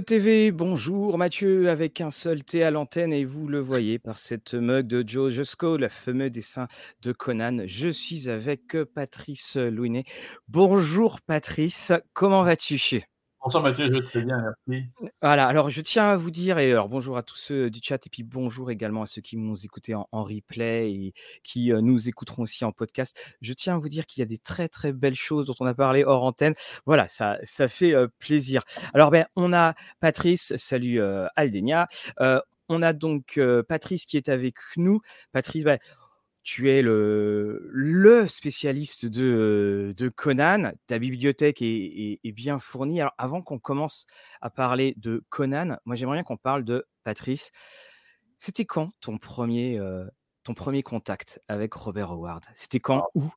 TV, bonjour Mathieu, avec un seul T à l'antenne et vous le voyez par cette mug de Joe Jusco, le fameux dessin de Conan. Je suis avec Patrice Louinet. Bonjour Patrice, comment vas-tu? Bonsoir Mathieu, je vais très bien, merci. Voilà, alors je tiens à vous dire, et alors bonjour à tous ceux du chat, et puis bonjour également à ceux qui nous écoutent en, replay et qui euh, nous écouteront aussi en podcast. Je tiens à vous dire qu'il y a des très très belles choses dont on a parlé hors antenne. Voilà, ça, ça fait euh, plaisir. Alors ben, on a Patrice, salut euh, Aldenia. On a donc Patrice qui est avec nous. Patrice, ben, tu es le, le spécialiste de, de Conan. Ta bibliothèque est, est- est bien fournie. Alors, avant qu'on commence à parler de Conan, moi j'aimerais bien qu'on parle de Patrice. C'était quand ton premier, euh, ton premier contact avec Robert Howard? C'était quand Alors, Où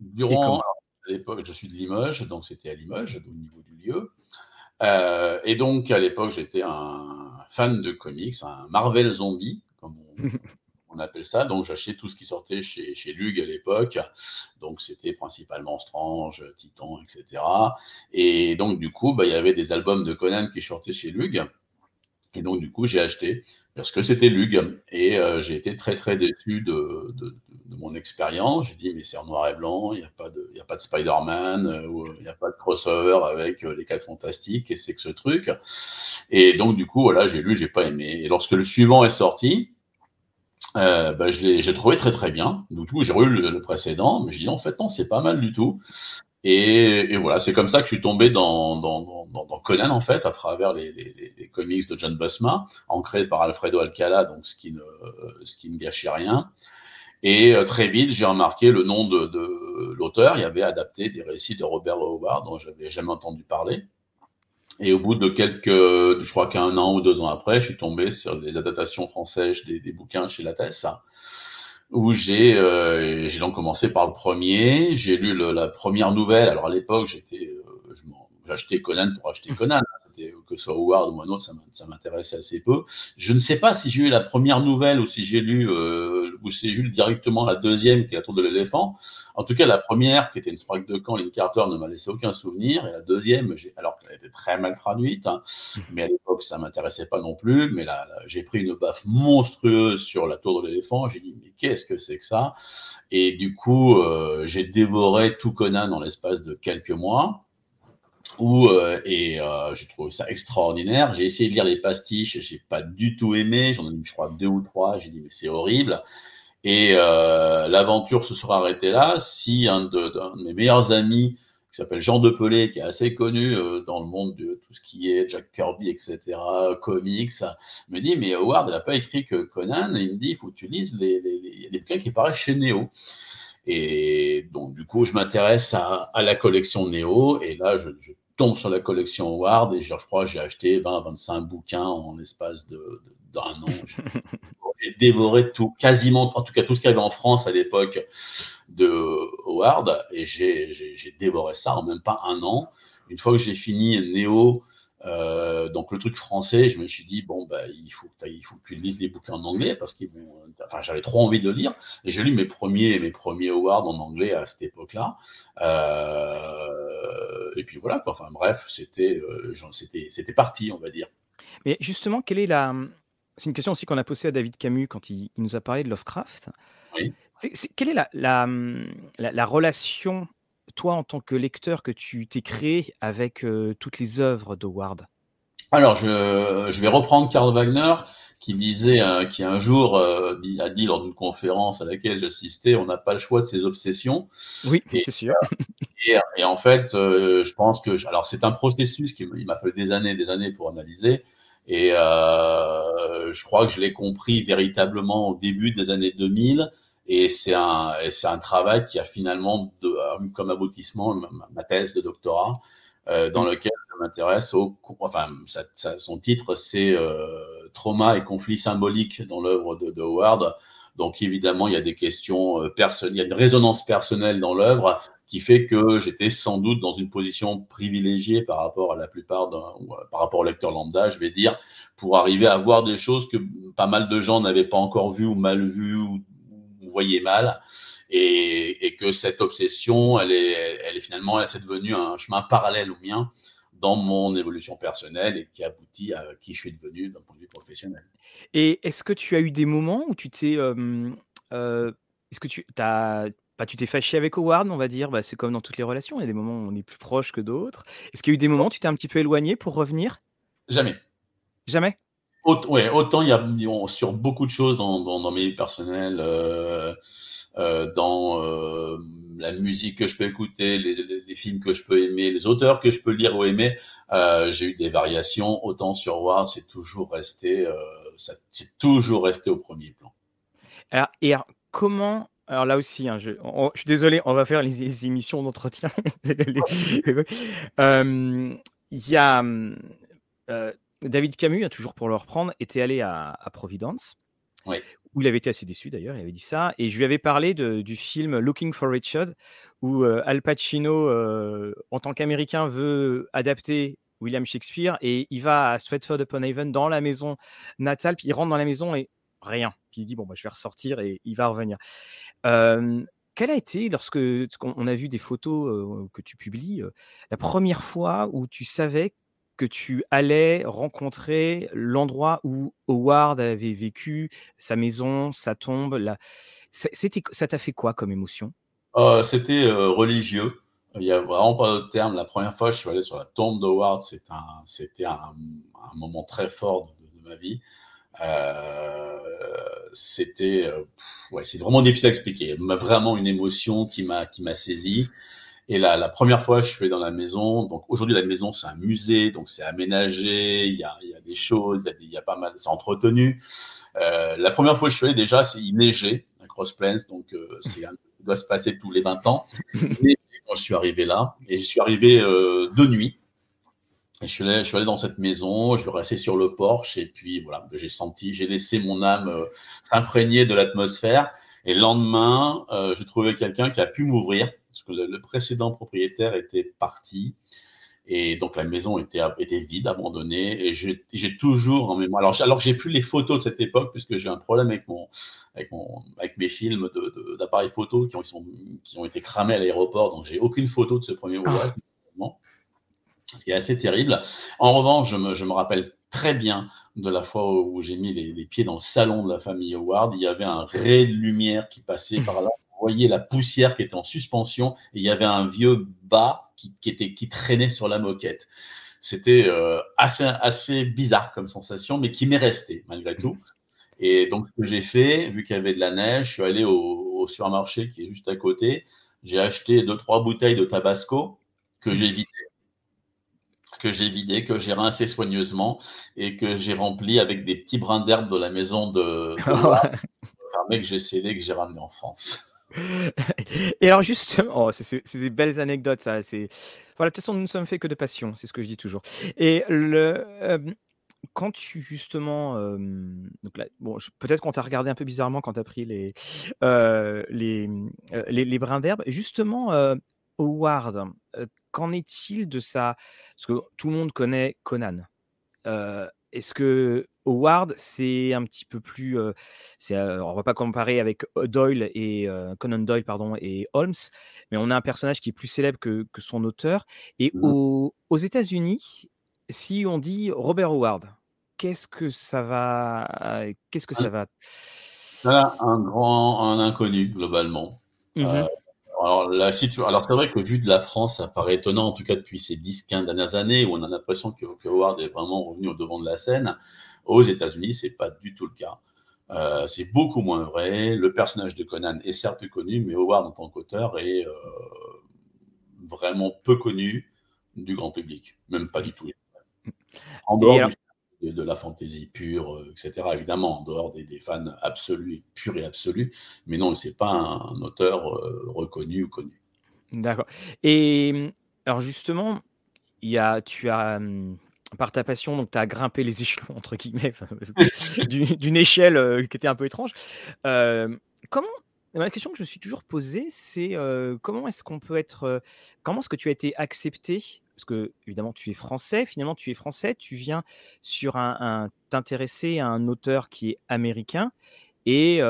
durant, à l'époque, je suis de Limoges, donc c'était à Limoges, au niveau du lieu. Euh, et donc, à l'époque, j'étais un fan de comics, un Marvel zombie, comme on, on appelle ça. Donc, j'achetais tout ce qui sortait chez, chez Lug à l'époque. Donc, c'était principalement Strange, Titan, etc. Et donc, du coup, bah, il y avait des albums de Conan qui sortaient chez Lug. Et donc, du coup, j'ai acheté parce que c'était Lug. Et euh, j'ai été très, très déçu de, de, mon expérience. J'ai dit, mais c'est en noir et blanc, il n'y a pas de, a pas de Spider-Man, euh, ou, il n'y a pas de crossover avec euh, les quatre fantastiques, et c'est que ce truc. Et donc, du coup, voilà, j'ai lu, j'ai pas aimé. Et lorsque le suivant est sorti, euh, bah, je l'ai, j'ai trouvé très, très bien. Du coup, j'ai relu le, le précédent, mais j'ai dit, en fait, non, c'est pas mal du tout. Et, et, voilà, c'est comme ça que je suis tombé dans, dans, dans, dans Conan, en fait, à travers les, les, les, comics de John Busma, ancrés par Alfredo Alcala, donc ce qui ne, ce qui ne gâchait rien. Et euh, très vite, j'ai remarqué le nom de, de l'auteur. Il y avait adapté des récits de Robert Howard dont j'avais jamais entendu parler. Et au bout de quelques, je crois qu'un an ou deux ans après, je suis tombé sur les adaptations françaises des, des bouquins chez Lattès, où j'ai euh, j'ai donc commencé par le premier. J'ai lu le, la première nouvelle. Alors à l'époque, j'étais, euh, j'achetais Conan pour acheter Conan. Que ce soit Howard ou un autre, ça m'intéressait assez peu. Je ne sais pas si j'ai eu la première nouvelle ou si j'ai lu euh, ou si j'ai lu directement la deuxième, qui est la Tour de l'éléphant. En tout cas, la première, qui était une sprague de camp, Lynn Carter, ne m'a laissé aucun souvenir. Et la deuxième, alors qu'elle était très mal traduite, hein, mais à l'époque, ça m'intéressait pas non plus. Mais là, là j'ai pris une baffe monstrueuse sur la Tour de l'éléphant. J'ai dit, mais qu'est-ce que c'est que ça? Et du coup, euh, j'ai dévoré tout Conan dans l'espace de quelques mois. Où, euh, et euh, j'ai trouvé ça extraordinaire. J'ai essayé de lire les pastiches, j'ai pas du tout aimé. J'en ai lu, je crois, deux ou trois. J'ai dit, mais c'est horrible. Et euh, l'aventure se sera arrêtée là si un de, mes meilleurs amis, qui s'appelle Jean Depelé, qui est assez connu dans le monde de tout ce qui est Jack Kirby, etc., comics, me dit, mais Howard, il n'a pas écrit que Conan. Il me dit, il faut que tu lises les, les, les, il y bouquins qui paraissent chez Néo. Et donc, du coup, je m'intéresse à, la collection Néo. Et là, je tombe sur la collection Howard et je, je crois que j'ai acheté 20, 25 bouquins en l'espace de, d'un an. J'ai dévoré tout, quasiment, en tout cas tout ce qu'il y avait en France à l'époque de Howard et j'ai dévoré ça en même pas un an. Une fois que j'ai fini Néo, euh, donc le truc français, je me suis dit bon bah il faut il faut que tu lises les bouquins en anglais parce qu'ils vont, enfin j'avais trop envie de lire et j'ai lu mes premiers mes premiers Howard en anglais à cette époque-là. Euh, et puis voilà quoi. Enfin bref, c'était euh, c'était c'était parti on va dire. Mais justement, quelle est la c'est une question aussi qu'on a posée à David Camus quand il, il, nous a parlé de Lovecraft. Oui. C est, c est, quelle est la, la, la, la, relation, toi, en tant que lecteur, que tu t'es créé avec euh, toutes les œuvres d'Howard Alors, je, je, vais reprendre Karl Wagner, qui disait, euh, qui un jour euh, a dit lors d'une conférence à laquelle j'assistais, on n'a pas le choix de ses obsessions. Oui, c'est sûr. Et, et, en fait, je pense que, alors c'est un processus qui m'a fallu des années, des années pour analyser. Et je crois que je l'ai compris véritablement au début des années 2000. Et c'est un, c'est un travail qui a finalement de, comme aboutissement ma, thèse de doctorat, euh, dans lequel je m'intéresse au, enfin, ça, ça, son titre c'est euh, trauma et conflits symboliques dans l'œuvre de, de, Howard. Donc évidemment, il y a des questions personnelles, il y a une résonance personnelle dans l'œuvre qui fait que j'étais sans doute dans une position privilégiée par rapport à la plupart par rapport au lecteur lambda, je vais dire, pour arriver à voir des choses que pas mal de gens n'avaient pas encore vues ou mal vues ou, voyaient mal. Et, et, que cette obsession, elle est, elle est finalement, elle est devenue un chemin parallèle au mien dans mon évolution personnelle et qui aboutit à qui je suis devenu d'un point de vue professionnel. Et est-ce que tu as eu des moments où tu t'es, hem, heu, est-ce que tu as bah, tu t'es fâché avec Howard, on va dire, bah, c'est comme dans toutes les relations, il y a des moments où on est plus proche que d'autres. Est-ce qu'il y a eu des moments où tu t'es un petit peu éloigné pour revenir? Jamais. Jamais? Aut ouais, autant il y a sur beaucoup de choses dans dans dans mes vies personnelles, heu heu, dans, heu, la musique que je peux écouter, les les films que je peux aimer, les auteurs que je peux lire ou aimer, j'ai eu des variations. Autant sur Howard, c'est toujours resté, c'est toujours resté au 1er plan. Alors et alors comment alors là aussi, hein, je on je suis désolé, on va faire les les émissions d'entretien. Il y a, David Camus, toujours pour le reprendre, était allé à à Providence Oui. où il avait été assez déçu d'ailleurs, il avait dit ça et je lui avais parlé de du film Looking for Richard où, heu, Al Pacino, heu, en tant qu'Américain veut adapter William Shakespeare et il va à Stratford-upon-Avon dans la maison natale, puis il rentre dans la maison et rien. Puis il dit: «Bon, bah, je vais ressortir» et il va revenir. Quelle a été lorsque on a vu des photos, heu, que tu publies, la 1re fois où tu savais que tu allais rencontrer l'endroit où Howard avait vécu, sa maison, sa tombe, ça t'a fait quoi comme émotion? Heu, c'était, heu, religieux. Il y a vraiment pas d'autre terme. La 1re fois, je suis allé sur la tombe d'Howard, c'était un, moment très fort de de ma vie. Heu, c'était, ouais, c'est vraiment difficile à expliquer. Vraiment une émotion qui m'a qui m'a saisi et la la 1re fois, je suis allé dans la maison, donc aujourd'hui, la maison, c'est un musée, donc c'est aménagé, il y a il y a des choses, il y a des il y a pas mal c'est entretenu. Heu, la 1re fois où je suis allé, déjà, c'est il neigeait à Cross Plains, donc heu, c'est un ça doit se passer tous les 20 ans. Mais quand je suis arrivé là et j'y suis arrivé, heu, de nuit. Et je suis allé je suis allé dans cette maison, je suis resté sur le porche. Et puis voilà, j'ai senti j'ai laissé mon âme, s'imprégner de l'atmosphère. Et le lendemain, j'ai trouvé quelqu'un qui a pu m'ouvrir parce que le le précédent propriétaire était parti et donc la maison était était vide, abandonnée et j'ai toujours en mémoire alors alors que j'ai plus les photos de cette époque puisque j'ai un problème avec mon avec mon avec mes films d'appareils photo qui ont ils sont qui ont été cramés à l'aéroport, donc j'ai aucune photo de ce 1er voyage, Ah! malheureusement. Ce qui est assez terrible. En revanche, je me je me rappelle très bien de la fois où j'ai mis les les pieds dans le salon de la famille Howard. Il y avait un ray de lumière qui passait par là. Voyait la poussière qui était en suspension et il y avait un vieux bas qui qui était qui traînait sur la moquette. C'était, heu, assez assez bizarre comme sensation, mais qui m'est resté malgré tout et donc ce que j'ai fait, vu qu'il y avait de la neige, je suis allé au au supermarché qui est juste à côté. J'ai acheté 2-3 bouteilles de tabasco que j'ai vidées que j'ai vidées, que j'ai rincées soigneusement et que j'ai remplies avec des petits brins d'herbe de la maison de d'Howard, que j'ai scellé, que j'ai ramené en France. Et alors justement oh, c'est des belles anecdotes ça, voilà, de toute façon, nous ne sommes faits que de passion, c'est ce que je dis toujours et le, hem, quand tu justement, là, bon, peut-être qu'on t'a regardé un peu bizarrement quand tu as pris les, heu, les, les brins d'herbe. Justement, Howard, qu'en est-il de sa parce que tout le monde connaît Conan. Est-ce que Howard, c'est un petit peu plus, on va pas comparer avec, Doyle et Conan Doyle pardon et Holmes, mais on a un personnage qui est plus célèbre que que son auteur et Mmh mh. aux aux États-Unis, si on dit Robert Howard, qu'est-ce que ça va qu'est-ce que ça va un grand un inconnu globalement. Mmh la alors c'est vrai que vu de la France, ça paraît étonnant, en tout cas depuis ces 10-15 dernières années où on a l'impression que que Howard est vraiment revenu au devant de la scène. Aux États-Unis, c'est pas du tout le cas. Heu, c'est beaucoup moins vrai. Le personnage de Conan est certes connu, mais Howard en tant qu'auteur est, heu, vraiment peu connu du grand public, même pas du tout. En dehors alors du de de la fantaisie pure, heu, et cetera, évidemment, en dehors des des fans absolus, purs et absolus, mais non, c'est pas un auteur, reconnu ou connu. D'accord et alors justement, il y a tu as, mmh, par ta passion, donc tu as «grimpé les échelons» entre guillemets, d'u d'une échelle, heu, qui était un peu étrange. Hem, comment la question que je me suis toujours posée, c'est, comment est-ce qu'on peut être, comment est-ce que tu as été accepté? Parce qu'évidemment, tu es français, finalement, tu es français, tu viens sur un un t'intéresser à un auteur qui est américain et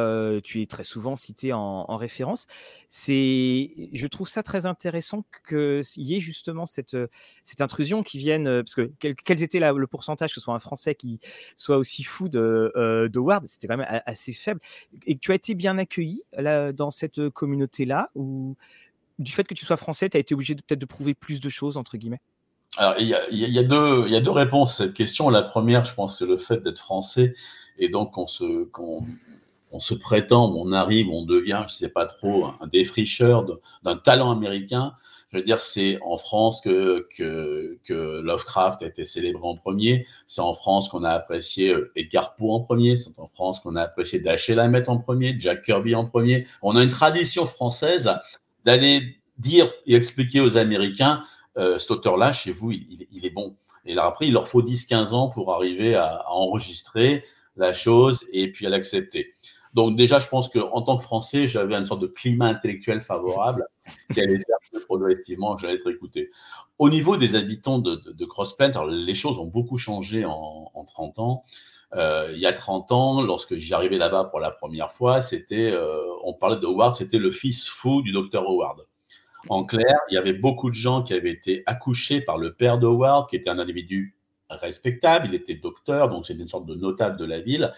tu es très souvent cité en, référence. Je trouve ça très intéressant qu'il y ait justement cette, cette intrusion qui vienne, parce que quel, quels étaient le pourcentage que ce soit un Français qui soit aussi fou de, de Ward, c'était quand même assez faible, et que tu as été bien accueilli là, dans cette communauté-là, ou du fait que tu sois français, tu as été obligé peut-être de prouver plus de choses, entre guillemets? Alors, il y, a, y a deux, il y a deux réponses à cette question. La première, je pense, c'est le fait d'être français et donc on se, on se prétend, on arrive, on devient, je ne sais pas trop, un défricheur d'un talent américain. Je veux dire, c'est en France que, que, Lovecraft a été célébré en premier. C'est en France qu'on a apprécié euh, Edgar Poe en premier. C'est en France qu'on a apprécié Dashiell Hammett en premier, Jack Kirby en premier. On a une tradition française d'aller dire et expliquer aux Américains, euh, cet auteur-là, chez vous, il, est bon. Et là, après, il leur faut 10-15 ans pour arriver à enregistrer la chose et puis à l'accepter. Donc déjà, je pense qu'en tant que Français, j'avais une sorte de climat intellectuel favorable qui allait faire que progressivement, j'allais être écouté. Au niveau des habitants de, de, Cross Plains, les choses ont beaucoup changé en, en 30 ans. Euh, il y a 30 ans, lorsque j'arrivais là-bas pour la première fois, c'était, euh, on parlait de Howard, c'était le fils fou du docteur Howard. En clair, il y avait beaucoup de gens qui avaient été accouchés par le père de Howard, qui était un individu respectable, il était docteur, donc c'était une sorte de notable de la ville.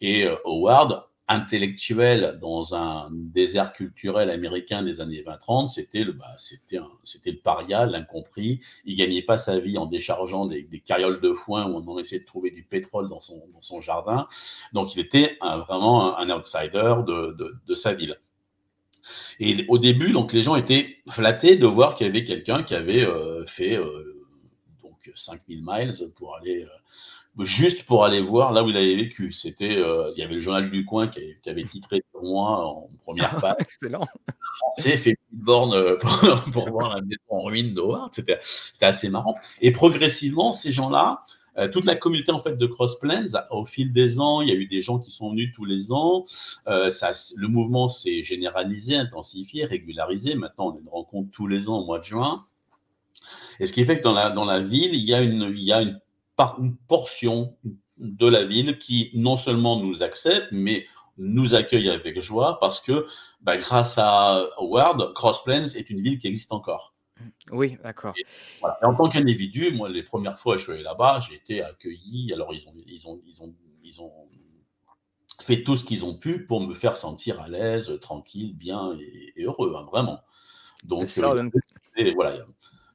Et euh, Howard intellectuel dans un désert culturel américain des années 20-30, c'était le, bah, c'était, c'était le paria, l'incompris. Il gagnait pas sa vie en déchargeant des, des, carrioles de foin on en essayait de trouver du pétrole dans son, dans son jardin. Donc il était un, vraiment un, outsider de, de, sa ville. Et au début, donc les gens étaient flattés de voir qu'il y avait quelqu'un qui avait euh, fait euh, donc 5000 miles pour aller euh, juste pour aller voir là où il avait vécu. C'était, euh, il y avait le journal du coin qui avait, qui avait titré pour moi en première page. Excellent. Français fait une borne euh, pour, pour, voir la maison en ruine d'Howard. C'était, c'était assez marrant. Et progressivement, ces gens-là, euh, toute la communauté en fait de Cross Plains, au fil des ans, il y a eu des gens qui sont venus tous les ans. Euh, ça, le mouvement s'est généralisé, intensifié, régularisé. Maintenant, on a une rencontre tous les ans au mois de juin. Et ce qui fait que dans la, dans la ville, il y a une, il y a une par une portion de la ville qui non seulement nous accepte, mais nous accueille avec joie parce que bah, grâce à Howard, Cross Plains est une ville qui existe encore. Oui, d'accord. Voilà. en tant qu'individu, moi, les premières fois que je suis allé là-bas, j'ai été accueilli. Alors, ils ont, ils ont, ils ont, ils ont fait tout ce qu'ils ont pu pour me faire sentir à l'aise, tranquille, bien et, heureux, hein, vraiment. Donc, euh, et voilà,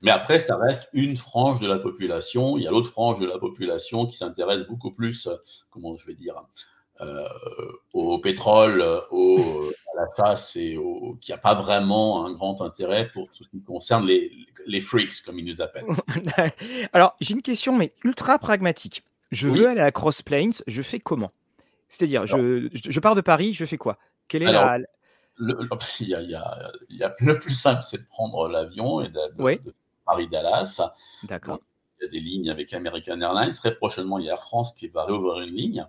mais après, ça reste une frange de la population. Il y a l'autre frange de la population qui s'intéresse beaucoup plus, euh, comment je vais dire, euh, au pétrole, au, à la chasse et au, qui n'a pas vraiment un grand intérêt pour tout ce qui concerne les, les freaks, comme ils nous appellent. Alors, j'ai une question, mais ultra pragmatique. Je veux aller à Cross Plains, je fais comment? C'est-à-dire, je, je, pars de Paris, je fais quoi? Quelle est la... Le, il y a, il y a, il y a, le plus simple, c'est de prendre l'avion et de, oui. de Paris-Dallas. D'accord. Il y a des lignes avec American Airlines. Très prochainement, il y a Air France qui va réouvrir une ligne.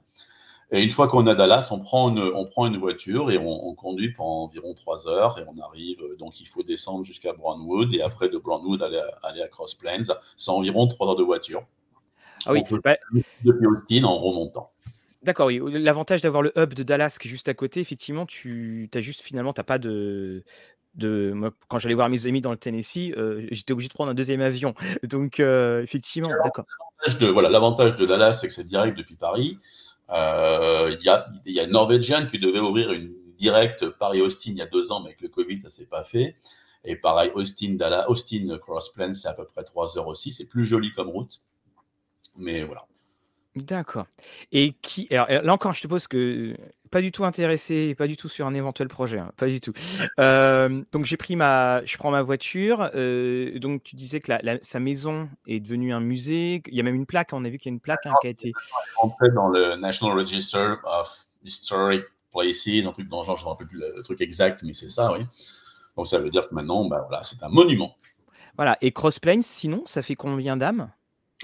Et une fois qu'on est à Dallas, on prend une, on prend une voiture et on, on, conduit pendant environ trois heures et on arrive. Donc, il faut descendre jusqu'à Brownwood et après de Brownwood aller à, aller à Cross Plains. C'est environ trois heures de voiture. Ah oui, bah... depuis Austin en remontant. D'accord, oui. L'avantage d'avoir le hub de Dallas qui est juste à côté, effectivement, tu as juste finalement, tu n'as pas de, de moi, quand j'allais voir mes amis dans le Tennessee, euh, j'étais obligé de prendre un deuxième avion. Donc, euh, effectivement, d'accord. De, voilà, l'avantage de Dallas, c'est que c'est direct depuis Paris. Euh, il y, a, y a Norwegian qui devait ouvrir une directe Paris-Austin il y a deux ans, mais avec le Covid, ça s'est pas fait. Et pareil, Austin, Dallas, Austin Cross Plains, c'est à peu près trois heures aussi. C'est plus joli comme route. Mais voilà. D'accord. Et qui alors, là encore, je te pose que pas du tout intéressé, pas du tout sur un éventuel projet, hein, pas du tout. donc j'ai pris ma, je prends ma voiture. Euh, donc tu disais que la, sa maison est devenue un musée. Il y a même une plaque. On a vu qu'il y a une plaque hein, qui a été. Entrée dans le National Register of Historic Places, un truc dans le genre, je ne me rappelle plus le truc exact, mais c'est ça, oui. Donc ça veut dire que maintenant, bah, voilà, c'est un monument. Voilà. Et Cross Plains, sinon, ça fait combien d'âmes?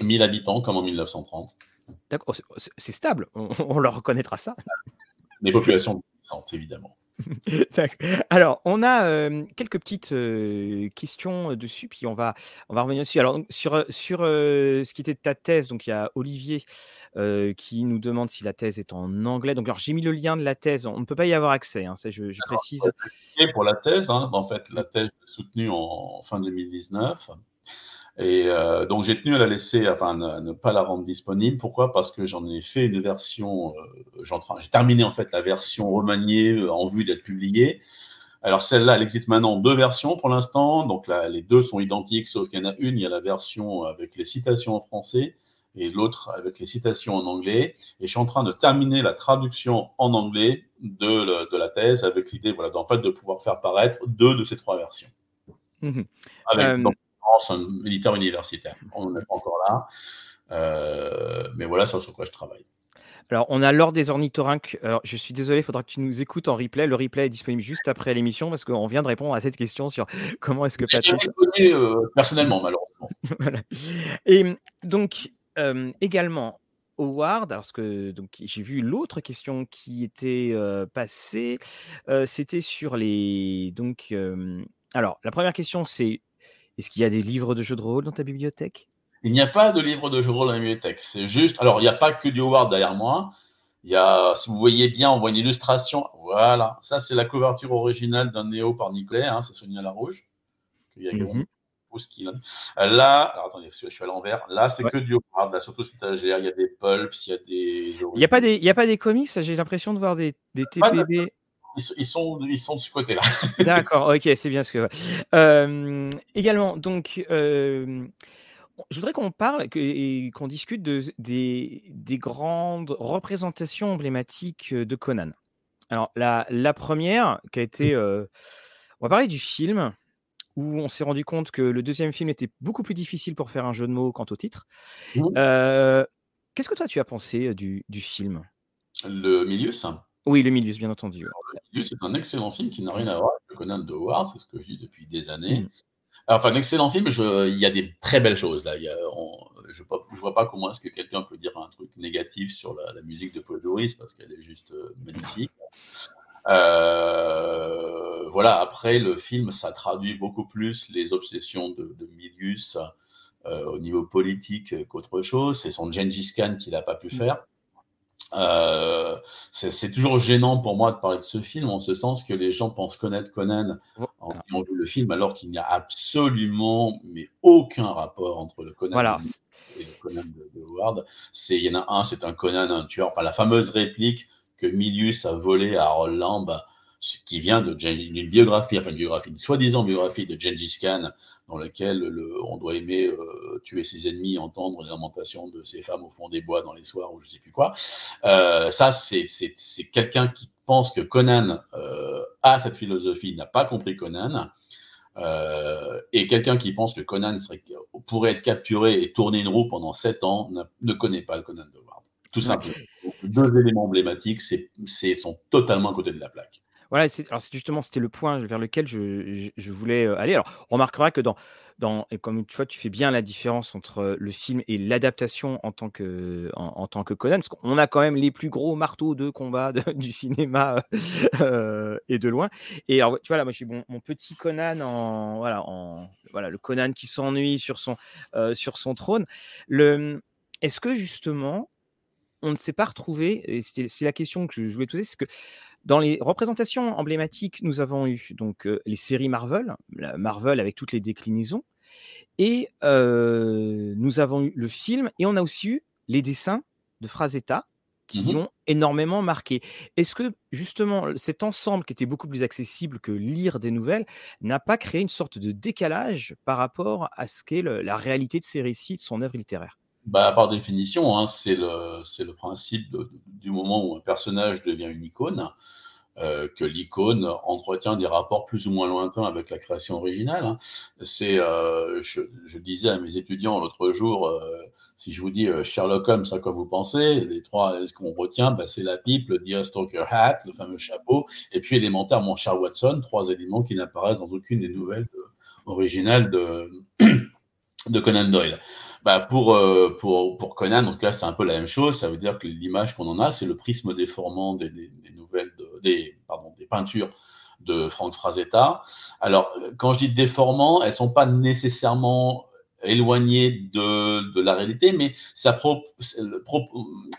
1000 habitants, comme en 1930. D'accord, oh, c'est stable, on, leur reconnaîtra ça. Les populations puissantes, évidemment. Alors, on a euh, quelques petites euh, questions dessus, puis on va, on va revenir dessus. Alors, sur, euh, sur ce qui était de ta thèse, donc il y a Olivier qui nous demande si la thèse est en anglais. Donc, alors, j'ai mis le lien de la thèse. On ne peut pas y avoir accès, hein, ça, je, je précise. Pour la thèse, hein, en fait, la thèse soutenue en fin 2019. Et euh, donc j'ai tenu à la laisser, enfin ne, pas la rendre disponible. Pourquoi? Parce que j'en ai fait une version, euh, j'ai terminé en fait la version remaniée euh, en vue d'être publiée. Alors celle-là, elle existe maintenant en deux versions pour l'instant. Donc là, les deux sont identiques, sauf qu'il y en a une, il y a la version avec les citations en français et l'autre avec les citations en anglais. Et je suis en train de terminer la traduction en anglais de, de la thèse avec l'idée, voilà, en fait, de pouvoir faire paraître deux de ces trois versions. Mmh avec, un militaire universitaire. On n'en est pas encore là. Euh, mais voilà sur quoi je travaille. Alors, on a l'ordre des ornithorynques. Alors, je suis désolé, il faudra que tu nous écoutes en replay. Le replay est disponible juste après l'émission parce qu'on vient de répondre à cette question sur comment est-ce que Patrice. Euh, personnellement, malheureusement. voilà. Et donc, euh, également, Howard, alors que donc j'ai vu l'autre question qui était passée, c'était sur les donc alors la première question c'est est-ce qu'il y a des livres de jeux de rôle dans ta bibliothèque? Il n'y a pas de livres de jeux de rôle dans la bibliothèque. C'est juste. Alors, il n'y a pas que du Howard derrière moi. Il y a, si vous voyez bien, on voit une illustration. Voilà. Ça, c'est la couverture originale d'un Néo par Nicolet. Hein, c'est Sonia Larouge. Il y a mm Là, alors, attendez, je suis à l'envers. Là, c'est que du Howard. Là, surtout stagiaire. Il y a des pulps, il y a des. Il n'y a, pas des, il y a pas des comics? J'ai l'impression de voir des, des TPB ils, sont, ils sont de ce côté-là. D'accord, ok, c'est bien ce que. Euh, également, donc, euh, je voudrais qu'on parle et qu'on discute de, des, des, grandes représentations emblématiques de Conan. Alors, la, la première, qui a été. Euh, on va parler du film, où on s'est rendu compte que le deuxième film était beaucoup plus difficile pour faire un jeu de mots quant au titre. Mmh. Qu'est-ce que toi, tu as pensé du, du film? Le milieu, ça oui, le Milius, bien entendu. le Milius, c'est un excellent film qui n'a rien à voir avec le Conan de Howard, c'est ce que je dis depuis des années. Mmh. enfin, un excellent film, il y a des très belles choses là. je ne vois pas comment est-ce que quelqu'un peut dire un truc négatif sur la, musique de Paul Doris parce qu'elle est juste euh, magnifique. Euh, voilà, après, le film, ça traduit beaucoup plus les obsessions de, Milius euh, au niveau politique qu'autre chose. C'est son Gengis Khan qu'il n'a pas pu mmh. faire. Euh, c'est toujours gênant pour moi de parler de ce film, en ce sens que les gens pensent connaître Conan en ayant vu le film, alors qu'il n'y a absolument mais aucun rapport entre le Conan et le Conan de, Howard. Il y en a un, c'est un Conan, un tueur. Enfin, la fameuse réplique que Milius a volée à Harold Lamb qui vient d'une biographie, enfin une biographie, une soi-disant biographie de Gengis Khan, dans laquelle le, on doit aimer euh, tuer ses ennemis, entendre les lamentations de ses femmes au fond des bois dans les soirs ou je sais plus quoi. Euh, ça, c'est quelqu'un qui pense que Conan euh, a cette philosophie, n'a pas compris Conan. et quelqu'un qui pense que Conan serait, pourrait être capturé et tourner une roue pendant sept ans ne connaît pas le Conan de Ward. Tout simplement. Deux éléments emblématiques c'est sont totalement à côté de la plaque. Voilà, c'est, alors justement, c'était le point vers lequel je, voulais aller. Alors, on remarquera que dans, dans, et comme tu vois, tu fais bien la différence entre le film et l'adaptation en tant que, en, tant que Conan, parce qu'on a quand même les plus gros marteaux de combat du cinéma et de loin. Et alors, tu vois, là, moi, j'ai mon, mon, petit Conan en, voilà, en, voilà, le Conan qui s'ennuie sur son, sur son trône. Le, est-ce que justement, on ne s'est pas retrouvé, et c'est la question que je voulais poser, c'est que dans les représentations emblématiques, nous avons eu donc euh, les séries Marvel, Marvel avec toutes les déclinaisons, et euh, nous avons eu le film, et on a aussi eu les dessins de Frazetta qui mmh ont énormément marqué. Est-ce que justement cet ensemble qui était beaucoup plus accessible que lire des nouvelles n'a pas créé une sorte de décalage par rapport à ce qu'est la réalité de ces récits, de son œuvre littéraire? Bah, par définition, hein, c'est le, le, principe du moment où un personnage devient une icône, euh, que l'icône entretient des rapports plus ou moins lointains avec la création originale. Hein. Euh, je, disais à mes étudiants l'autre jour, euh, si je vous dis Sherlock Holmes, à quoi vous pensez? Les trois, ce qu'on retient, bah, c'est la pipe, le Deerstalker hat, le fameux chapeau, et puis élémentaire, mon cher Watson, trois éléments qui n'apparaissent dans aucune des nouvelles originales de, de Conan Doyle. Bah pour, euh, Conan, donc là, c'est un peu la même chose. Ça veut dire que l'image qu'on en a, c'est le prisme déformant des, nouvelles de, des, des peintures de Frank Frazetta. Alors, quand je dis déformant, elles sont pas nécessairement éloignées de, de la réalité, mais ça pro,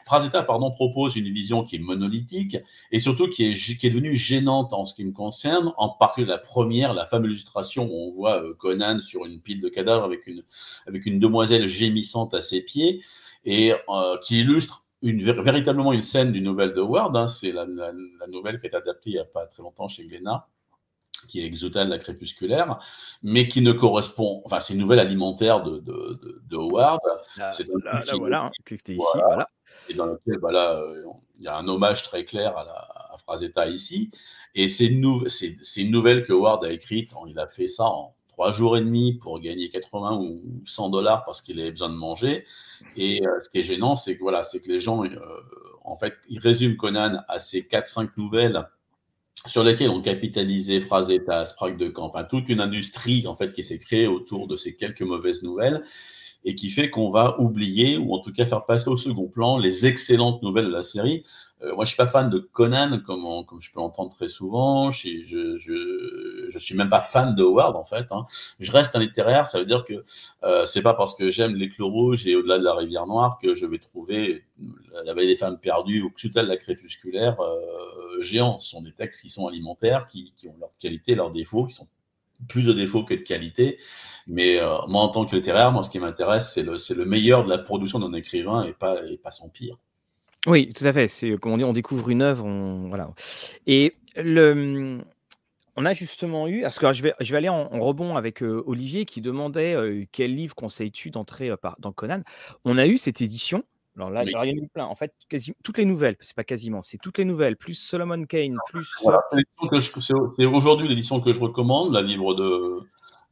Frazetta pardon, propose une vision qui est monolithique et surtout qui est, qui est devenue gênante en ce qui me concerne, en particulier la première, la fameuse illustration où on voit euh, Conan sur une pile de cadavres avec une, avec une demoiselle gémissante à ses pieds et euh, qui illustre une, véritablement une scène d'une nouvelle de Ward. Hein, c'est la, nouvelle qui est adaptée il n'y a pas très longtemps chez Glénat, qui est Exotal la crépusculaire, mais qui ne correspond. Enfin, c'est une nouvelle alimentaire de, de, de, de Howard. c'est là, là, voilà, ici, voilà, voilà. Et dans lequel, voilà, euh, il y a un hommage très clair à, la, à Frazetta ici. Et c'est une, nou c'est, une nouvelle que Howard a écrite. Il a fait ça en trois jours et demi pour gagner 80 ou 100 dollars parce qu'il avait besoin de manger. Et euh, ce qui est gênant, c'est que voilà, c'est que les gens, euh, en fait, ils résument Conan à ces 4-5 nouvelles sur lesquelles ont capitalisé Frazetta, Sprague de Camp, toute une industrie en fait qui s'est créée autour de ces quelques mauvaises nouvelles et qui fait qu'on va oublier ou en tout cas faire passer au second plan les excellentes nouvelles de la série. Euh, moi, je suis pas fan de Conan, comme, comme je peux l'entendre très souvent. Je, je, je, suis même pas fan de Howard, en fait. Hein. Je reste un littéraire, ça veut dire que euh, c'est pas parce que j'aime les clous rouges et au-delà de la rivière noire que je vais trouver la vallée des femmes perdues ou Xutel la crépusculaire euh, géant. Ce sont des textes qui sont alimentaires, qui, qui ont leurs qualités, leurs défauts, qui sont plus de défauts que de qualité. Mais euh, moi, en tant que littéraire, moi, ce qui m'intéresse, c'est le, le meilleur de la production d'un écrivain et pas, et pas son pire. Oui, tout à fait. C'est comme on dit, on découvre une œuvre, on voilà. Et le, on a justement eu, parce que je vais, je vais aller en, en rebond avec euh, Olivier qui demandait euh, quel livre conseilles-tu d'entrer euh, dans Conan. On a eu cette édition. Alors là, Oui. alors, il y en a eu plein. En fait, quasi, toutes les nouvelles, c'est pas quasiment, c'est toutes les nouvelles, plus Solomon Kane, plus. Voilà, c'est l'édition que je- c'est c'est aujourd'hui l'édition que je recommande, la livre de,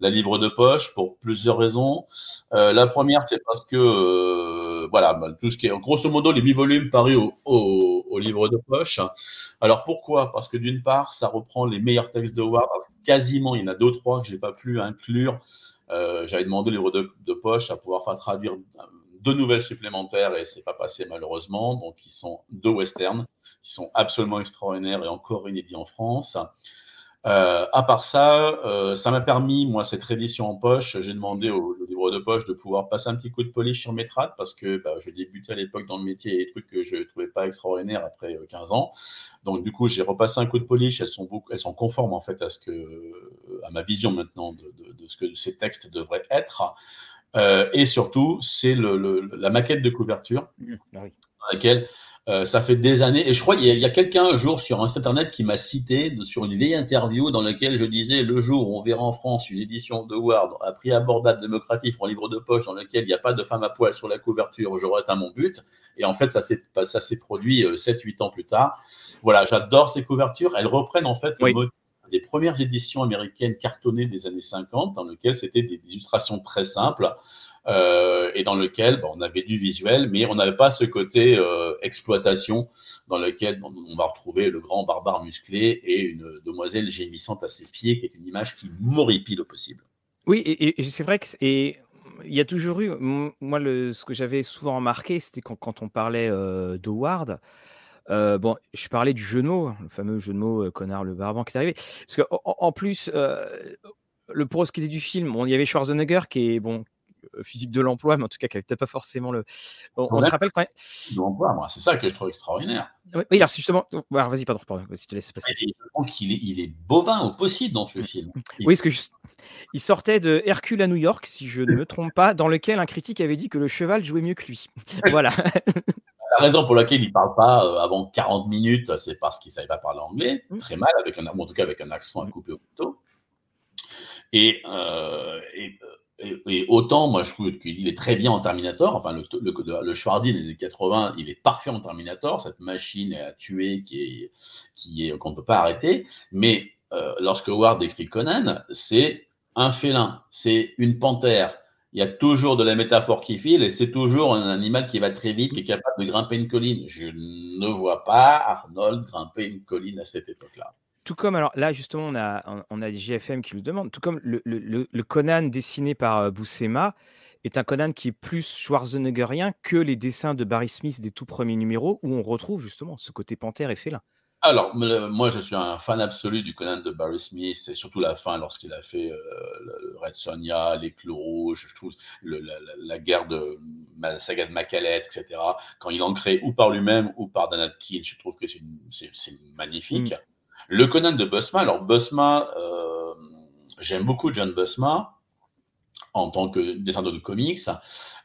la livre de poche, pour plusieurs raisons. Euh, la première, c'est parce que, euh, voilà, bah, tout ce qui est, grosso modo, les huit volumes parus au, livre de poche. Alors pourquoi? Parce que d'une part, ça reprend les meilleurs textes de Ward. Quasiment, il y en a deux, trois que j'ai pas pu inclure. Euh, J'avais demandé au livre de, de poche à pouvoir faire traduire deux nouvelles supplémentaires et c'est pas passé malheureusement. Donc, ils sont deux westerns qui sont absolument extraordinaires et encore inédits en France. Euh, à part ça, euh, ça m'a permis, moi, cette réédition en poche, j'ai demandé au, au, livre de poche de pouvoir passer un petit coup de polish sur mes trades parce que bah, je débutais à l'époque dans le métier et des trucs que je ne trouvais pas extraordinaires après 15 ans. Donc, du coup, j'ai repassé un coup de polish. Elles sont, beaucoup, elles sont conformes, en fait, à, ce que, à ma vision maintenant de, de, de ce que ces textes devraient être. Euh, et surtout, c'est le, le, la maquette de couverture mmh, ah oui. dans laquelle euh, ça fait des années. Et je crois qu'il y a, il y a quelqu'un un jour sur internet qui m'a cité sur une vieille interview dans laquelle je disais le jour où on verra en France une édition de Ward à prix abordable, démocratique, en livre de poche, dans lequel il n'y a pas de femme à poil sur la couverture, j'aurais atteint mon but. Et en fait, ça s'est, ça s'est produit euh, 7-8 ans plus tard. Voilà, j'adore ces couvertures. Elles reprennent en fait oui. le mot des premières éditions américaines cartonnées des années 50, dans lesquelles c'était des illustrations très simples euh, et dans lequel bon, on avait du visuel, mais on n'avait pas ce côté euh, exploitation dans lequel on, on va retrouver le grand barbare musclé et une demoiselle gémissante à ses pieds, qui est une image qui m'horripile au possible. Oui, et, c'est vrai que il y a toujours eu, moi, le, ce que j'avais souvent remarqué, c'était quand, quand on parlait euh, d'Howard. Euh, bon, je parlais du jeu le fameux jeu connard le barbant qui est arrivé. Parce que en, plus, le pour ce qui était du film, il y avait Schwarzenegger qui est bon physique de l'emploi, mais en tout cas qui n'avait peut-être pas forcément le. On, on se rappelle quand même. l'emploi, moi, c'est ça que je trouve extraordinaire. Oui, alors justement, alors vas-y, pardon, pardon, si tu laisses passer. Est, il est bovin au possible dans ce film. Il... Oui, parce que je... il sortait de Hercule à New York, si je ne me trompe pas, dans lequel un critique avait dit que le cheval jouait mieux que lui. voilà. La raison pour laquelle il ne parle pas euh, avant 40 minutes, c'est parce qu'il ne savait pas parler anglais, mmh. très mal, avec un, en tout cas avec un accent à couper au couteau. Et, euh, et, et, autant, moi, je trouve qu'il est très bien en Terminator. Enfin, le, le, le Schwarzy des années 80, il est parfait en Terminator, cette machine à tuer qui est, qu'on ne peut pas arrêter. Mais euh, lorsque Ward écrit Conan, c'est un félin, c'est une panthère. Il y a toujours de la métaphore qui file et c'est toujours un animal qui va très vite, qui est capable de grimper une colline. Je ne vois pas Arnold grimper une colline à cette époque-là. Tout comme, alors là, justement, on a, on a GFM qui nous demande, tout comme le, le, le Conan dessiné par euh, Boussema est un Conan qui est plus Schwarzeneggerien que les dessins de Barry Smith des tout premiers numéros où on retrouve justement ce côté panthère et félin. Alors, moi, je suis un fan absolu du Conan de Barry Smith, et surtout la fin, lorsqu'il a fait le Red Sonja, les Clous Rouges, je trouve la, guerre de la saga de Macalette, etc. Quand il en crée ou par lui-même ou par Dan Atkins, je trouve que c'est magnifique. Mm. Le Conan de Busma, alors Busma, euh, j'aime beaucoup John Busma en tant que dessinateur de comics.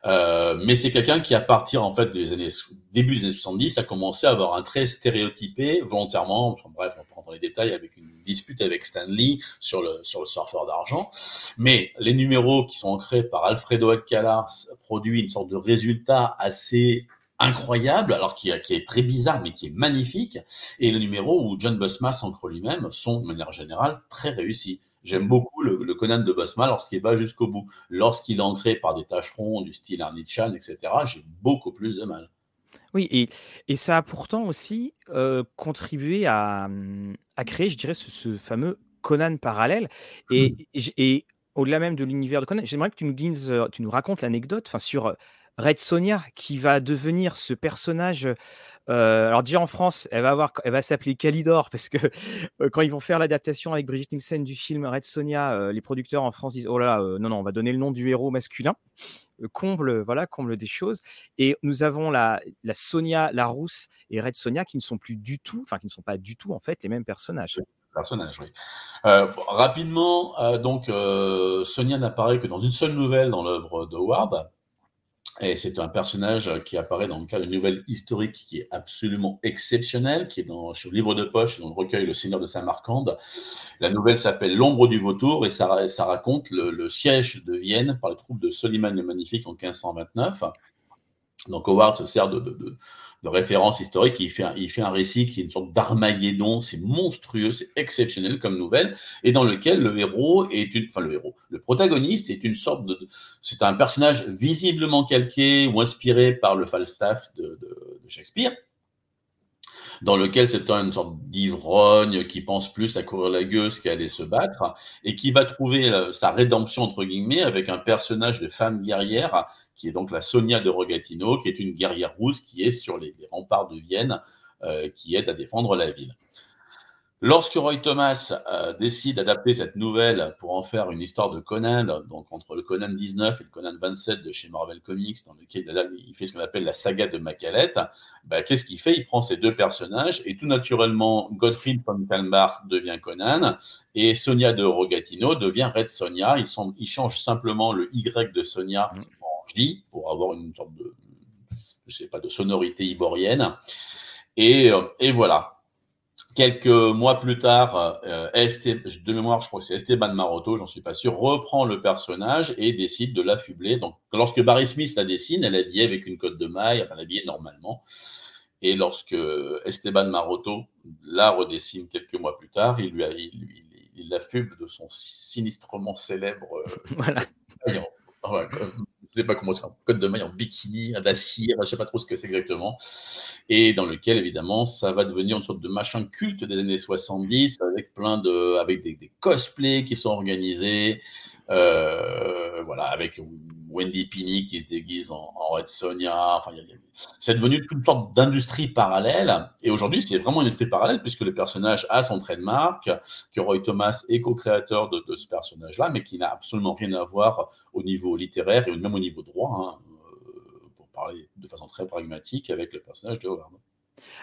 Euh, mais c'est quelqu'un qui, à partir en fait des années début des années 70, a commencé à avoir un trait stéréotypé volontairement. bref, on rentrer dans les détails avec une dispute avec Stan Lee sur le sur le surfeur d'argent. Mais les numéros qui sont créés par Alfredo Alcala produisent une sorte de résultat assez incroyable, alors qui, qui, est très bizarre, mais qui est magnifique. Et le numéro où John Busma s'ancre lui-même sont, de manière générale, très réussis. J'aime beaucoup le, Conan de Busma lorsqu'il va jusqu'au bout. Lorsqu'il est ancré par des tâcherons du style Arnichan, etc., j'ai beaucoup plus de mal. Oui, et, et ça a pourtant aussi euh, contribué à, à, créer, je dirais, ce, fameux Conan parallèle. Et, mmh. et, au-delà même de l'univers de Conan, j'aimerais que tu nous dises, euh, tu nous racontes l'anecdote sur euh, Red Sonia qui va devenir ce personnage euh, alors déjà en France, elle va avoir, elle va s'appeler Calidor parce que euh, quand ils vont faire l'adaptation avec Brigitte Nielsen du film Red Sonia, euh, les producteurs en France disent oh là non non on va donner le nom du héros masculin, comble voilà comble des choses. Et nous avons la, Sonia, la Rousse et Red Sonia qui ne sont plus du tout, enfin qui ne sont pas du tout en fait les mêmes personnages. Personnages, oui. rapidement, donc Sonia n'apparaît que dans une seule nouvelle dans l'œuvre de Ward et c'est un personnage qui apparaît dans le cadre d'une nouvelle historique qui est absolument exceptionnelle, qui est dans, le livre de poche, dans le recueil Le Seigneur de Saint-Marcande. La nouvelle s'appelle L'ombre du vautour et ça, raconte le, siège de Vienne par les troupes de Soliman le Magnifique en 1529. Donc Howard se sert de référence historique. Il fait, un, il fait un récit qui est une sorte d'Armageddon. C'est monstrueux, c'est exceptionnel comme nouvelle, et dans lequel le héros est une, enfin le héros, le protagoniste est une sorte de, c'est un personnage visiblement calqué ou inspiré par le Falstaff de, de, de Shakespeare dans lequel c'est une sorte d'ivrogne qui pense plus à courir la gueuse qu'à aller se battre, et qui va trouver euh, sa rédemption, entre guillemets, avec un personnage de femme guerrière qui est donc la Sonia de Rogatino, qui est une guerrière rousse qui est sur les, remparts de Vienne, euh, qui aide à défendre la ville. Lorsque Roy Thomas euh, décide d'adapter cette nouvelle pour en faire une histoire de Conan, donc entre le Conan 19 et le Conan 27 de chez Marvel Comics, dans lequel il fait ce qu'on appelle la saga de Macalette, bah, qu'est-ce qu'il fait? Il prend ces deux personnages et tout naturellement, Gottfried von Kalmar devient Conan et Sonia de Rogatino devient Red Sonia. Ils, sont, ils changent simplement le Y de Sonia mm je dis, pour avoir une sorte de, je sais pas, de sonorité iborienne. Et, euh, et voilà. Quelques mois plus tard, euh, de mémoire, je crois que c'est Esteban Maroto, j'en suis pas sûr, reprend le personnage et décide de l'affubler. Donc, lorsque Barry Smith la dessine, elle est habillée avec une cote de maille, enfin, habillée normalement. Et lorsque Esteban Maroto la redessine quelques mois plus tard, il lui a, il, il, de son sinistrement célèbre euh, voilà je sais pas comment c'est, un code de maille en bikini, à la cire, je sais pas trop ce que c'est exactement, et dans lequel évidemment ça va devenir une sorte de machin culte des années 70 avec plein de, avec des, des cosplays qui sont organisés, euh, voilà, avec Wendy Pini qui se déguise en, Red Sonia. Enfin, c'est devenu toute sorte d'industrie parallèle. Et aujourd'hui, c'est vraiment une industrie parallèle puisque le personnage a son trademark, que Roy Thomas est co-créateur de, ce personnage-là, mais qui n'a absolument rien à voir au niveau littéraire et même au niveau droit, hein, euh, pour parler de façon très pragmatique, avec le personnage de Howard.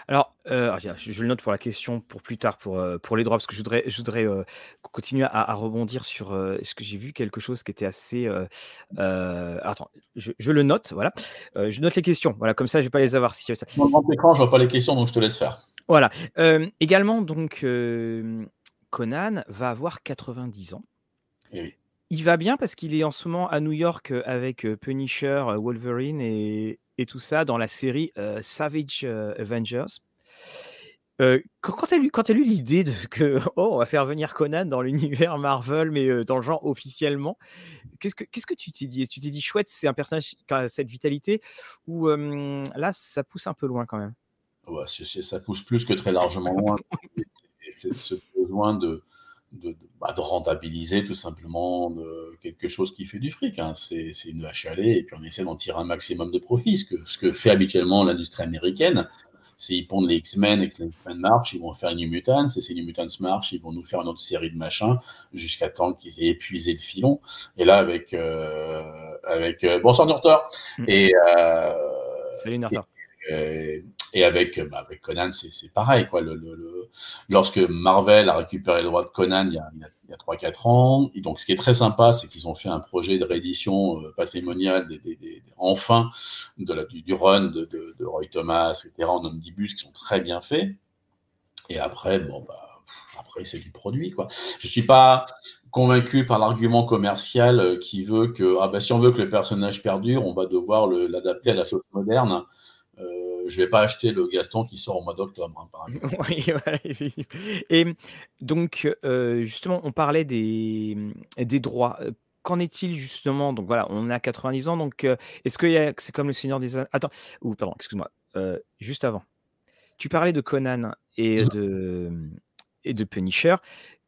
Alors, euh, je, le note pour la question pour plus tard, pour, euh, pour les droits, parce que je voudrais, je voudrais euh, continuer à, rebondir sur ce que j'ai vu, quelque chose qui était assez. attends, je, le note, voilà. je note les questions, voilà, comme ça, je vais pas les avoir. Si ça. Écran, je vois pas les questions, donc je te laisse faire. Voilà. également, donc, Conan va avoir 90 ans. Eh Il va bien parce qu'il est en ce moment à New York avec Punisher, Wolverine et, et tout ça dans la série Savage Avengers. quand, tu as lu, l'idée de que oh, on va faire venir Conan dans l'univers Marvel, mais dans le genre officiellement, qu'est-ce que qu'est-ce que tu t'es dit Tu t'es dit chouette, c'est un personnage qui a cette vitalité ou là ça pousse un peu loin quand même? Ouais, Ça pousse plus que très largement loin. c'est ce besoin de, de, bah, de, rentabiliser tout simplement de quelque chose qui fait du fric. Hein. C'est une vache à lait et puis on essaie d'en tirer un maximum de profit, ce que, ce que fait habituellement l'industrie américaine. ils pondent les X-Men et que les X-Men marchent, ils vont faire New Mutants, et ces New Mutants marchent, ils vont nous faire une autre série de machins jusqu'à temps qu'ils aient épuisé le filon. Et là, avec, euh, avec euh, bonsoir Nortor. Mm. Et, euh, Salut Nortor. Et avec, bah, avec Conan, c'est pareil. Quoi. Lorsque Marvel a récupéré le droit de Conan il y a, a 3-4 ans, et donc ce qui est très sympa, c'est qu'ils ont fait un projet de réédition euh, patrimoniale, des, enfin, de du, run de, Roy Thomas, etc., en omnibus, qui sont très bien faits. Et après, bon, bah, après, c'est du produit. Quoi. Je ne suis pas convaincu par l'argument commercial euh, qui veut que ah bah, si on veut que le personnage perdure, on va devoir l'adapter à la sauce moderne. Euh, je ne vais pas acheter le Gaston qui sort au mois d'octobre, hein, oui, Et donc, euh, justement, on parlait des, des droits. Qu'en est-il justement? Donc voilà, on a 90 ans, donc est-ce que c'est comme le Seigneur des Anneaux Attends, ou pardon, excuse-moi, juste avant. Tu parlais de Conan et, de, et de Punisher.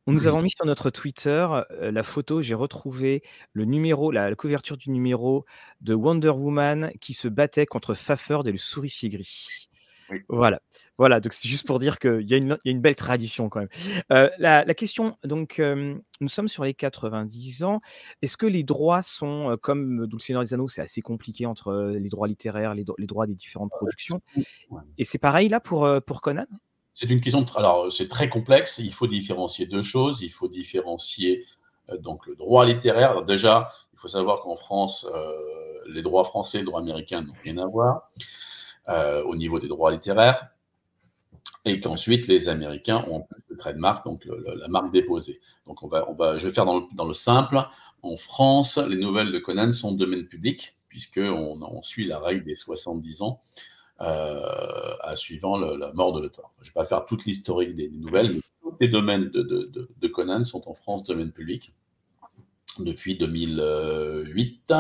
Nous avons mis sur notre Twitter la photo, j'ai retrouvé le numéro, la, couverture du numéro de Wonder Woman qui se battait contre Fafard et le souricier gris. Voilà, voilà. Donc c'est juste pour dire qu'il y, y, a une belle tradition quand même. la, question, donc, nous sommes sur les 90 ans. Est-ce que les droits sont comme Dulce Seigneur des Anneaux, c'est assez compliqué entre les droits littéraires, les, les droits des différentes productions. Et c'est pareil là pour, pour Conan? C'est une question. alors, c'est très complexe. Il faut différencier deux choses. Il faut différencier euh, donc le droit littéraire. déjà, il faut savoir qu'en France, euh, les droits français et les droits américains n'ont rien à voir euh, au niveau des droits littéraires. Et qu'ensuite, les Américains ont le trademark, donc la marque déposée. Donc, on va, on va, je vais faire dans le, le, simple. En France, les nouvelles de Conan sont domaine public, puisqu'on on suit la règle des 70 ans à suivant la mort de l'auteur. Je ne vais pas faire toute l'historique des, nouvelles, mais tous les domaines de, Conan sont en France domaine public depuis 2008.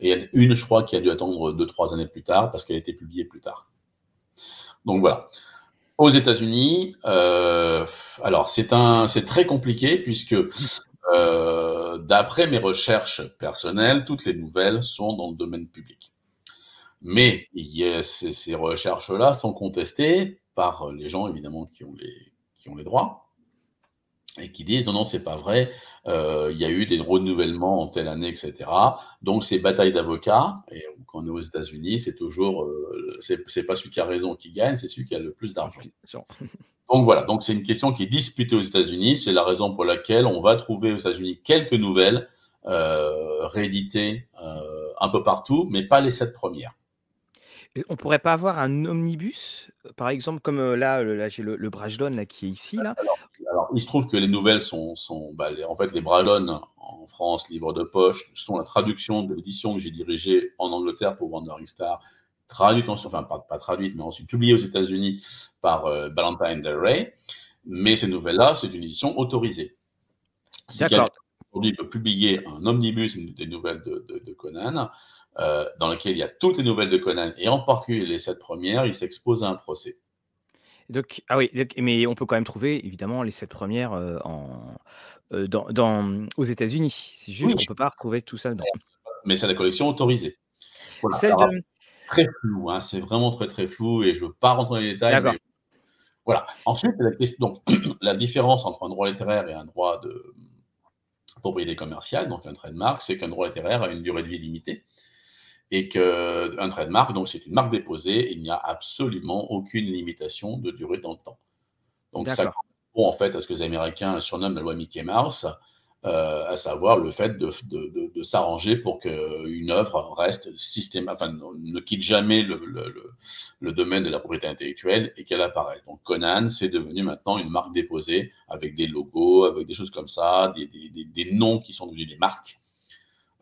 Et il y a une, je crois, qui a dû attendre 2-3 années plus tard parce qu'elle a été publiée plus tard. Donc voilà. Aux États-Unis, euh, alors c'est très compliqué puisque euh, d'après mes recherches personnelles, toutes les nouvelles sont dans le domaine public. Mais ces, recherches-là sont contestées par les gens, évidemment, qui ont les, qui ont les droits et qui disent non, non, c'est pas vrai, euh, il y a eu des renouvellements en telle année, etc. Donc, c'est bataille d'avocats. Et quand on est aux États-Unis, c'est toujours, euh, c'est pas celui qui a raison qui gagne, c'est celui qui a le plus d'argent. Donc voilà, donc c'est une question qui est disputée aux États-Unis. C'est la raison pour laquelle on va trouver aux États-Unis quelques nouvelles euh, rééditées euh, un peu partout, mais pas les sept premières. On pourrait pas avoir un omnibus, par exemple, comme là, là j'ai le, le là, qui est ici. Là? Alors, il se trouve que les nouvelles sont. sont bah, en fait, les Brajlon en France, livre de poche, sont la traduction de l'édition que j'ai dirigée en Angleterre pour Wandering Star, traduite enfin, pas, pas traduite, mais ensuite publiée aux États-Unis par euh, Valentine Del Rey. Mais ces nouvelles-là, c'est une édition autorisée. D'accord. Aujourd'hui, peut publier un omnibus des nouvelles de, de, de Conan. Euh, dans lequel il y a toutes les nouvelles de Conan, et en particulier les sept premières, il s'expose à un procès. Donc, ah oui, mais on peut quand même trouver évidemment les sept premières euh, en, euh, dans, dans, aux États-Unis. C'est juste qu'on ne peut pas retrouver tout ça dedans. Mais c'est la collection autorisée. Très flou, hein, c'est vraiment très très flou et je ne veux pas rentrer dans les détails. Voilà. Ensuite, la, question, donc, la différence entre un droit littéraire et un droit de propriété commerciale, donc un trademark, c'est qu'un droit littéraire a une durée de vie limitée et qu'un trademark, donc c'est une marque déposée, il n'y a absolument aucune limitation de durée dans le temps. Donc ça correspond en fait à ce que les Américains surnomment la loi Mickey Mouse, euh, à savoir le fait de, de, de, s'arranger pour qu'une œuvre reste système, enfin ne quitte jamais le, le, le, domaine de la propriété intellectuelle et qu'elle apparaisse. Donc Conan, c'est devenu maintenant une marque déposée avec des logos, avec des choses comme ça, des, des, des noms qui sont devenus des marques.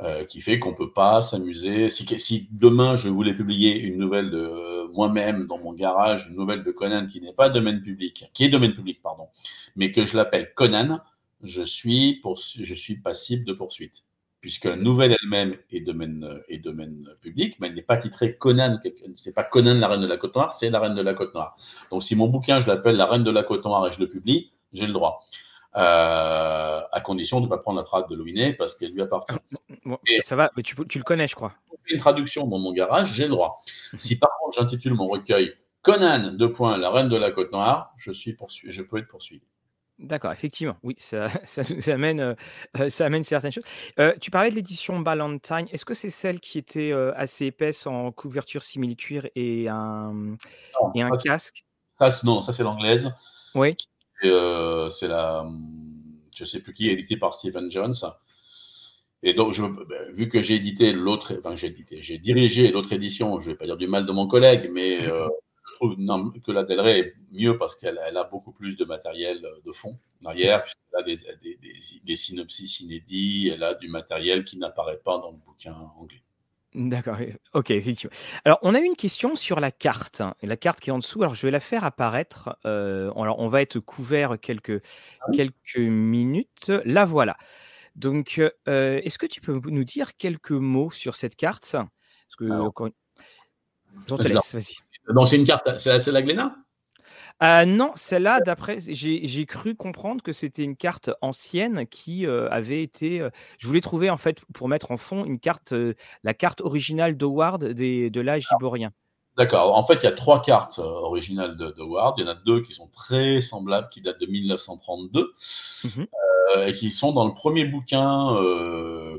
Euh, qui fait qu'on ne peut pas s'amuser. Si, si, demain je voulais publier une nouvelle de euh, moi-même dans mon garage, une nouvelle de Conan qui n'est pas domaine public, qui est domaine public, pardon, mais que je l'appelle Conan, je suis, pour, je suis passible de poursuite. Puisque la nouvelle elle-même est domaine, est domaine public, mais elle n'est pas titrée Conan. C'est pas Conan, la reine de la côte noire, c'est la reine de la côte noire. Donc si mon bouquin, je l'appelle la reine de la côte noire et je le publie, j'ai le droit. Euh, à condition de ne pas prendre la trace de Louinet parce qu'elle lui appartient. et ça va, mais tu, tu, le connais, je crois. Une traduction dans mon garage, j'ai le droit. Si par contre j'intitule mon recueil Conan, deux points, la reine de la côte noire, je, suis poursuivi, je peux être poursuivi. D'accord, effectivement, oui, ça, ça nous amène, euh, euh, ça amène certaines choses. Euh, tu parlais de l'édition Ballantine. Est-ce que c'est celle qui était assez épaisse en couverture simili-cuir et un, et un casque? ça, Non, ça c'est l'anglaise. Oui. C'est la, je sais plus qui, édité par Stephen Jones. Et donc, je, ben, vu que j'ai édité l'autre, j'ai dirigé l'autre édition, je vais pas dire du mal de mon collègue, mais trouve que la Del Rey est mieux parce qu'elle a beaucoup plus de matériel euh, de fond derrière, puisqu'elle a des, des, synopsis inédits, elle a du matériel qui n'apparaît pas dans le bouquin anglais. D'accord, ok, effectivement. Alors, on a une question sur la carte, et la carte qui est en dessous. Alors, je vais la faire apparaître. Euh, alors, on va être couvert quelques, ah quelques minutes. La voilà. Donc, euh, est-ce que tu peux nous dire quelques mots sur cette carte? Parce que, je te laisse, vas-y. C'est une carte, c'est la, Glénat? Euh, non, celle-là, d'après, j'ai cru comprendre que c'était une carte ancienne qui euh, avait été. Euh, je voulais trouver, en fait, pour mettre en fond, une carte, la carte originale d'Howard de l'âge iborien. D'accord. En fait, il y a trois cartes originales d'Howard. Il y en a deux qui sont très semblables, qui datent de 1932, mmh et qui sont dans le premier bouquin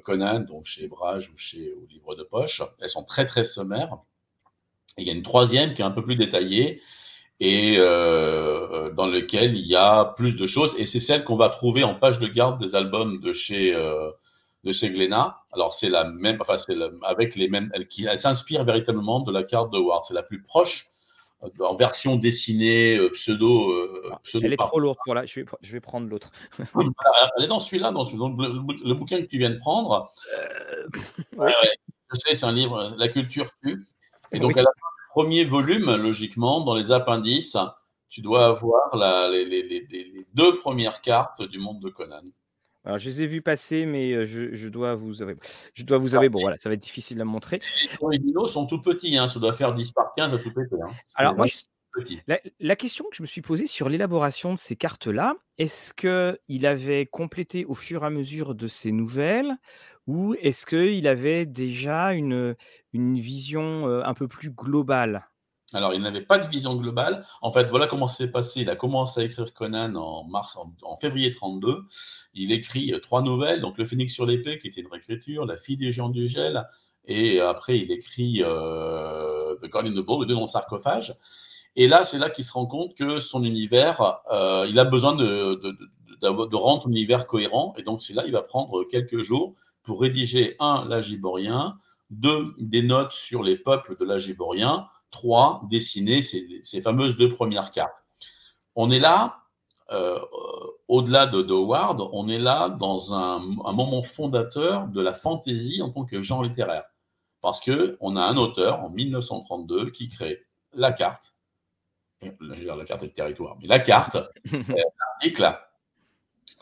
Conan, donc chez Brage ou chez au livre de poche. Elles sont très, très sommaires il y a une troisième qui est un peu plus détaillée et euh, dans lequel il y a plus de choses. Et c'est celle qu'on va trouver en page de garde des albums de chez euh, de chez Glénat. Alors c'est la même, enfin c'est avec les mêmes, elle, qui, elle s'inspire véritablement de la carte de Ward. C'est la plus proche euh, en version dessinée pseudo. Ah, pseudo elle est trop lourde pour là. Je vais, je vais prendre l'autre. elle est dans celui-là, dans, le, bouquin que tu viens de prendre. Je sais, c'est un livre, La culture tue. Et donc, fin du premier volume, logiquement, dans les appendices, tu dois avoir les, deux premières cartes du monde de Conan. Alors, je les ai vues passer, mais euh, je, dois vous avouer. Je dois vous avouer, bon, voilà, ça va être difficile à montrer. Les dinos sont tout petits, hein, ça doit faire 10 par 15 à tout péter. Hein. Alors, moi, la, la, question que je me suis posée sur l'élaboration de ces cartes-là, est-ce qu'il avait complété au fur et à mesure de ces nouvelles ou est-ce qu'il avait déjà une, une vision un peu plus globale? Alors, il n'avait pas de vision globale. En fait, voilà comment c'est passé. Il a commencé à écrire Conan en mars, en, février 32. Il écrit trois nouvelles. Donc, Le Phénix sur l'épée, qui était une réécriture, La fille des géants du gel. Et après, il écrit The God in the Ball, le deux dans le sarcophage. Et là, c'est là qu'il se rend compte que son univers, il a besoin de, de, de, de rendre son univers cohérent. Et donc, c'est là, il va prendre quelques jours pour rédiger, un, l'âge iborien, deux, des notes sur les peuples de l'âge iborien, trois, dessiner ces, fameuses deux premières cartes. On est là, euh, au-delà de, Howard, on est là dans un, moment fondateur de la fantaisie en tant que genre littéraire. Parce qu'on a un auteur en 1932 qui crée la carte, je veux dire la carte du territoire, mais la carte, euh, l'article,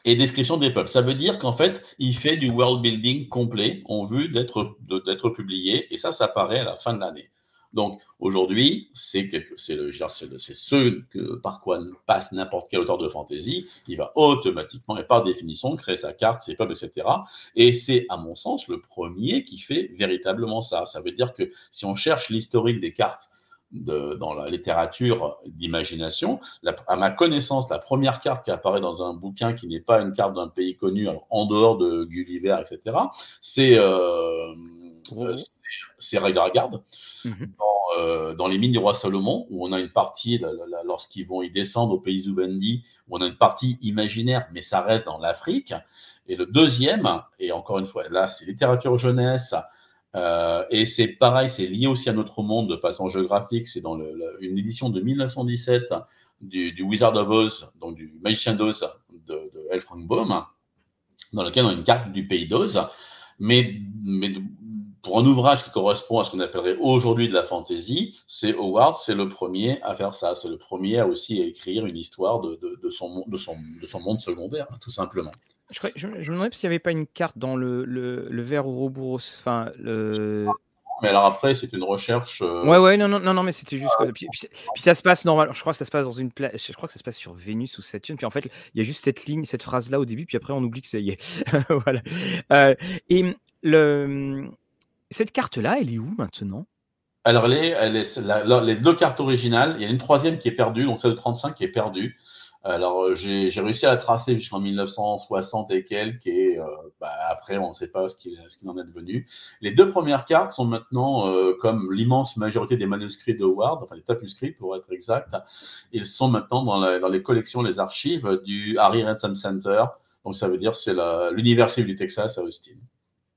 et description des peuples. Ça veut dire qu'en fait, il fait du world building complet en vue d'être publié, et ça, ça paraît à la fin de l'année. Donc aujourd'hui, c'est ce que, par quoi passe n'importe quel auteur de fantasy. Il va automatiquement et par définition créer sa carte, ses peuples, etc. Et c'est, à mon sens, le premier qui fait véritablement ça. Ça veut dire que si on cherche l'historique des cartes dans la littérature d'imagination. À ma connaissance, la première carte qui apparaît dans un bouquin qui n'est pas une carte d'un pays connu, en dehors de Gulliver, etc., c'est euh, euh mhm. euh, dans, les mines du roi Salomon, où on a une partie, lorsqu'ils vont y descendre au pays Zubendi, où on a une partie imaginaire, mais ça reste dans l'Afrique. Et le deuxième, et encore une fois, là, c'est littérature jeunesse, euh, et c'est pareil, c'est lié aussi à notre monde de façon géographique. C'est dans une édition de 1917 du, Wizard of Oz, donc du Magicien d'Oz de, de L. Frank Baum, dans lequel on a une carte du pays d'Oz. Mais, pour un ouvrage qui correspond à ce qu'on appellerait aujourd'hui de la fantaisie, c'est Howard, c'est le premier à faire ça. C'est le premier à aussi écrire une histoire de son monde secondaire, tout simplement. Je, me demandais s'il n'y avait pas une carte dans le, le, le verre Ouroboros. Enfin, le... Mais alors après, c'est une recherche. Euh, ouais, ouais, non, non, non, mais c'était juste. Puis, puis, ça se passe normalement. Je crois que ça se passe dans une place. Je crois que ça se passe sur Vénus ou Saturne. Puis en fait, il y a juste cette ligne, cette phrase là au début. Puis après, on oublie que ça y est. voilà. Euh, et le... cette carte là, elle est où maintenant? Alors, elle est, les deux cartes originales, il y a une troisième qui est perdue, donc celle de 35 qui est perdue. Alors, euh, j'ai réussi à tracer jusqu'en 1960 et quelques, et euh, bah, après, on ne sait pas ce qu'il en est devenu. Les deux premières cartes sont maintenant, euh, comme l'immense majorité des manuscrits de Howard, enfin les tapuscrits pour être exact, ils sont maintenant dans, les collections, les archives du Harry Ransom Center. Donc, ça veut dire c'est l'Université du Texas à Austin.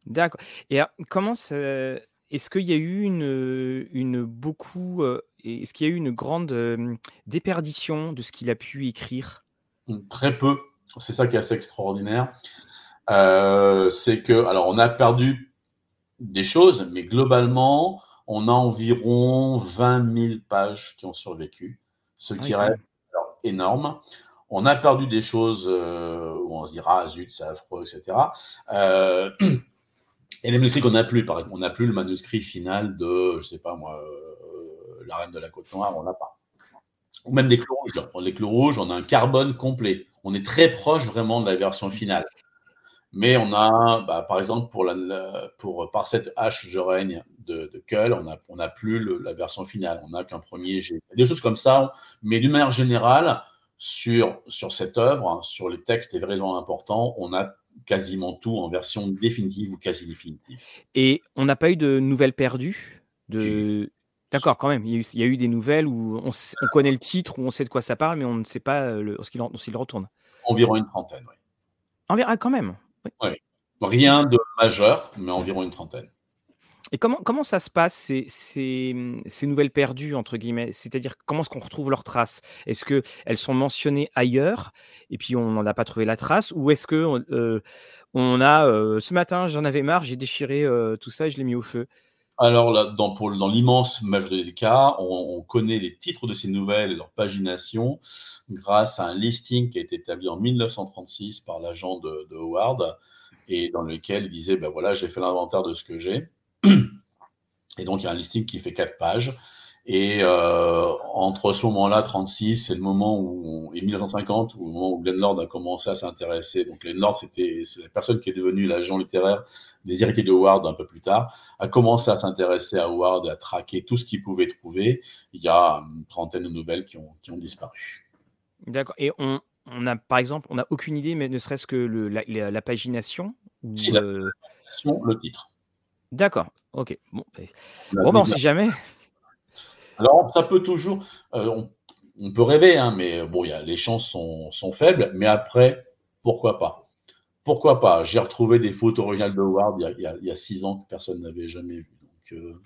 D'accord. Et comment est-ce qu'il y a eu une beaucoup est-ce qu'il y a eu une grande déperdition de ce qu'il a pu écrire? Mmh, Très peu. C'est ça qui est assez extraordinaire. c'est que, alors, on a perdu des choses, mais globalement, on a environ 20 000 pages qui ont survécu, ce ah qui reste énorme. On a perdu des choses où on se dira, ah, zut, c'est affreux, etc. et les manuscrits qu'on n'a plus, par exemple, on n'a plus le manuscrit final de, je sais pas moi, la reine de la côte noire, on l'a pas. Ou même des clous rouges. Les clous rouges, on a un carbone complet. On est très proche vraiment de la version finale. Mais on a, bah, par exemple, pour, la, pour par cette H je règne de, de on n'a on a plus la version finale. On n'a qu'un premier G. Des choses comme ça, mais d'une manière générale, sur, sur cette œuvre, hein, sur les textes vraiment importants, on a quasiment tout en version définitive ou quasi définitive. Et on n'a pas eu de nouvelles perdues de... D'accord, quand même. Il y, a eu, des nouvelles où on, connaît le titre, où on sait de quoi ça parle, mais on ne sait pas le, ce qu'il retourne. Environ une trentaine, oui. Environ, ah, quand même. Oui. Rien de majeur, mais environ une trentaine. Et comment, comment ça se passe, ces, ces, nouvelles perdues, entre guillemets? C'est-à-dire, comment est-ce qu'on retrouve leurs traces? Est-ce qu'elles sont mentionnées ailleurs, et puis on n'en a pas trouvé la trace? Ou est-ce que euh, on a, euh, ce matin, j'en avais marre, j'ai déchiré euh, tout ça et je l'ai mis au feu? Alors, là, dans, dans l'immense majorité des cas, on, connaît les titres de ces nouvelles et leur pagination grâce à un listing qui a été établi en 1936 par l'agent de, Howard et dans lequel il disait ben voilà, j'ai fait l'inventaire de ce que j'ai. Et donc, il y a un listing qui fait quatre pages. Et euh, entre ce moment-là, 36, c'est le moment où, et 1950, au moment où Glenn Lord a commencé à s'intéresser. Donc Glenn Lord, c'était la personne qui est devenue l'agent littéraire des héritiers de Howard un peu plus tard, a commencé à s'intéresser à Howard et à traquer tout ce qu'il pouvait trouver. Il y a une trentaine de nouvelles qui ont, qui ont disparu. D'accord. Et on, on a, par exemple, on n'a aucune idée, mais ne serait-ce que le, la, la, pagination ou, si, la pagination, le titre. D'accord. Ok. Bon, bon ben, on ne sait jamais. Alors, ça peut toujours. Euh, on, peut rêver, hein, mais bon, y a, les chances sont, faibles. Mais après, pourquoi pas? Pourquoi pas? J'ai retrouvé des photos originales de Howard il y a, six ans que personne n'avait jamais vu. Donc, euh,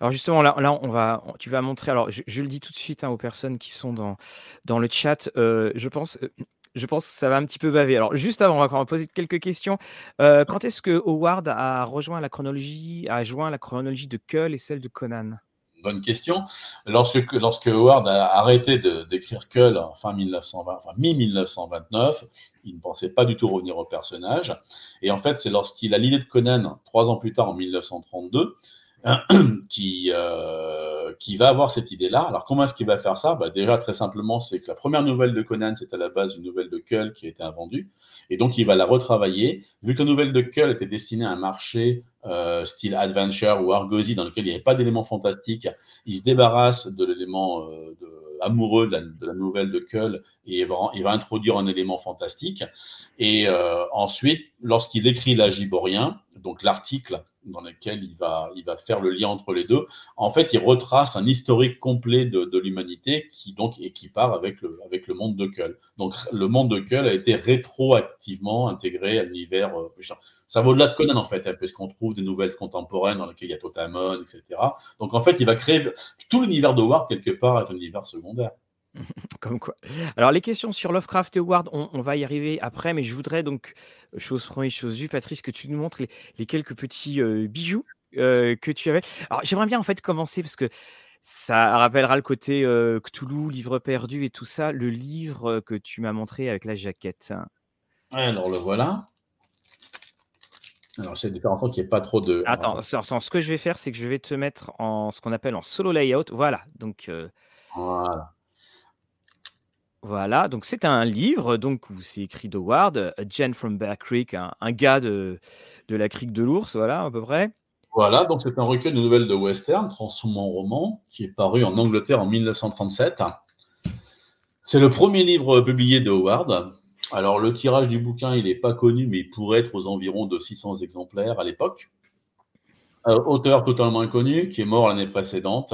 Alors justement, là, là, on va, tu vas montrer. Alors, je, le dis tout de suite hein, aux personnes qui sont dans, le chat. Euh, je pense, je pense que ça va un petit peu baver. Alors, juste avant, on va poser quelques questions. quand est-ce que Howard a rejoint la chronologie, a joint la chronologie de Kull et celle de Conan? Bonne question. Lorsque, lorsque Howard a arrêté d'écrire Kull en fin 1920, enfin mi-1929, il ne pensait pas du tout revenir au personnage. Et en fait, c'est lorsqu'il a l'idée de Conan, trois ans plus tard, en 1932, qui, euh, qui va avoir cette idée-là. Alors, comment est-ce qu'il va faire ça? Bah, Déjà, très simplement, c'est que la première nouvelle de Conan, c'est à la base une nouvelle de Kull qui a été invendue. Et donc, il va la retravailler. Vu que la nouvelle de Kull était destinée à un marché euh, style adventure ou argosy dans lequel il n'y avait pas d'éléments fantastiques, il se débarrasse de l'élément euh, amoureux de la, nouvelle de Kull et il va, va, introduire un élément fantastique. Et euh, ensuite, lorsqu'il écrit l'Agiborien, donc l'article dans lequel il va, il va faire le lien entre les deux. En fait, il retrace un historique complet de, de l'humanité qui donc qui part avec le, avec le monde de Kull. Donc le monde de Kull a été rétroactivement intégré à l'univers. Euh, ça va au-delà de Conan en fait, hein, puisqu'on trouve des nouvelles contemporaines dans lesquelles il y a Totamon, etc. Donc en fait, il va créer tout l'univers de Ward quelque part est un univers secondaire. Comme quoi. Alors, les questions sur Lovecraft et Howard, on, va y arriver après, mais je voudrais donc, chose première, chose vue, Patrice, que tu nous montres les, quelques petits euh, bijoux euh, que tu avais. Alors, j'aimerais bien en fait commencer parce que ça rappellera le côté euh, Cthulhu, livre perdu et tout ça, le livre que tu m'as montré avec la jaquette. Alors, le voilà. Alors, c'est différent qu'il n'y ait pas trop de. Attends, attends, ce que je vais faire, c'est que je vais te mettre en ce qu'on appelle en solo layout. Voilà. Donc. Voilà. Voilà, donc c'est un livre donc c'est écrit d'Howard, A Gen from Bear Creek, un, gars de, de la crique de l'ours, voilà à peu près. Voilà, donc c'est un recueil de nouvelles de western transformé en roman qui est paru en Angleterre en 1937. C'est le premier livre publié de Howard. Alors le tirage du bouquin, il n'est pas connu, mais il pourrait être aux environs de 600 exemplaires à l'époque. Euh, auteur totalement inconnu qui est mort l'année précédente.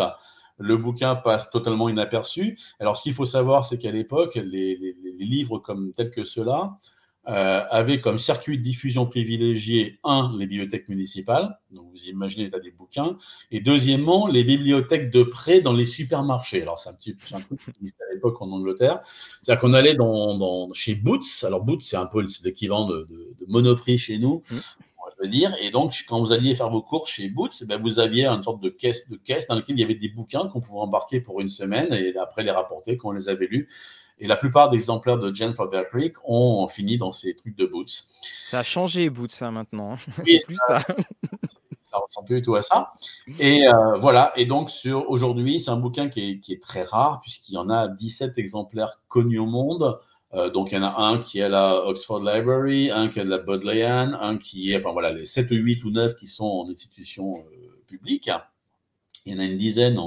Le bouquin passe totalement inaperçu. Alors, ce qu'il faut savoir, c'est qu'à l'époque, les, livres comme tels que ceux-là euh, avaient comme circuit de diffusion privilégié, un, les bibliothèques municipales, donc vous imaginez l'état des bouquins, et deuxièmement, les bibliothèques de prêt dans les supermarchés. Alors, c'est un petit un truc qui à l'époque en Angleterre. C'est-à-dire qu'on allait dans, chez Boots. Alors, Boots, c'est un peu l'équivalent de, de, Monoprix chez nous. Mmh dire. Et donc, quand vous alliez faire vos courses chez Boots, ben, vous aviez une sorte de caisse, de caisse dans laquelle il y avait des bouquins qu'on pouvait embarquer pour une semaine et après les rapporter quand on les avait lus. Et la plupart des exemplaires de Jennifer Bear Creek ont fini dans ces trucs de Boots. Ça a changé, Boots, ça, hein, maintenant. C'est plus ça. ça ressemble plus du tout à ça. Et euh, voilà. Et donc, sur aujourd'hui, c'est un bouquin qui est, qui est très rare, puisqu'il y en a 17 exemplaires connus au monde. Euh, donc, il y en a un qui est à la Oxford Library, un qui est à la Bodleian, un qui est, enfin voilà, les 7 ou 8 ou 9 qui sont en institutions euh, publiques. Il y en a une dizaine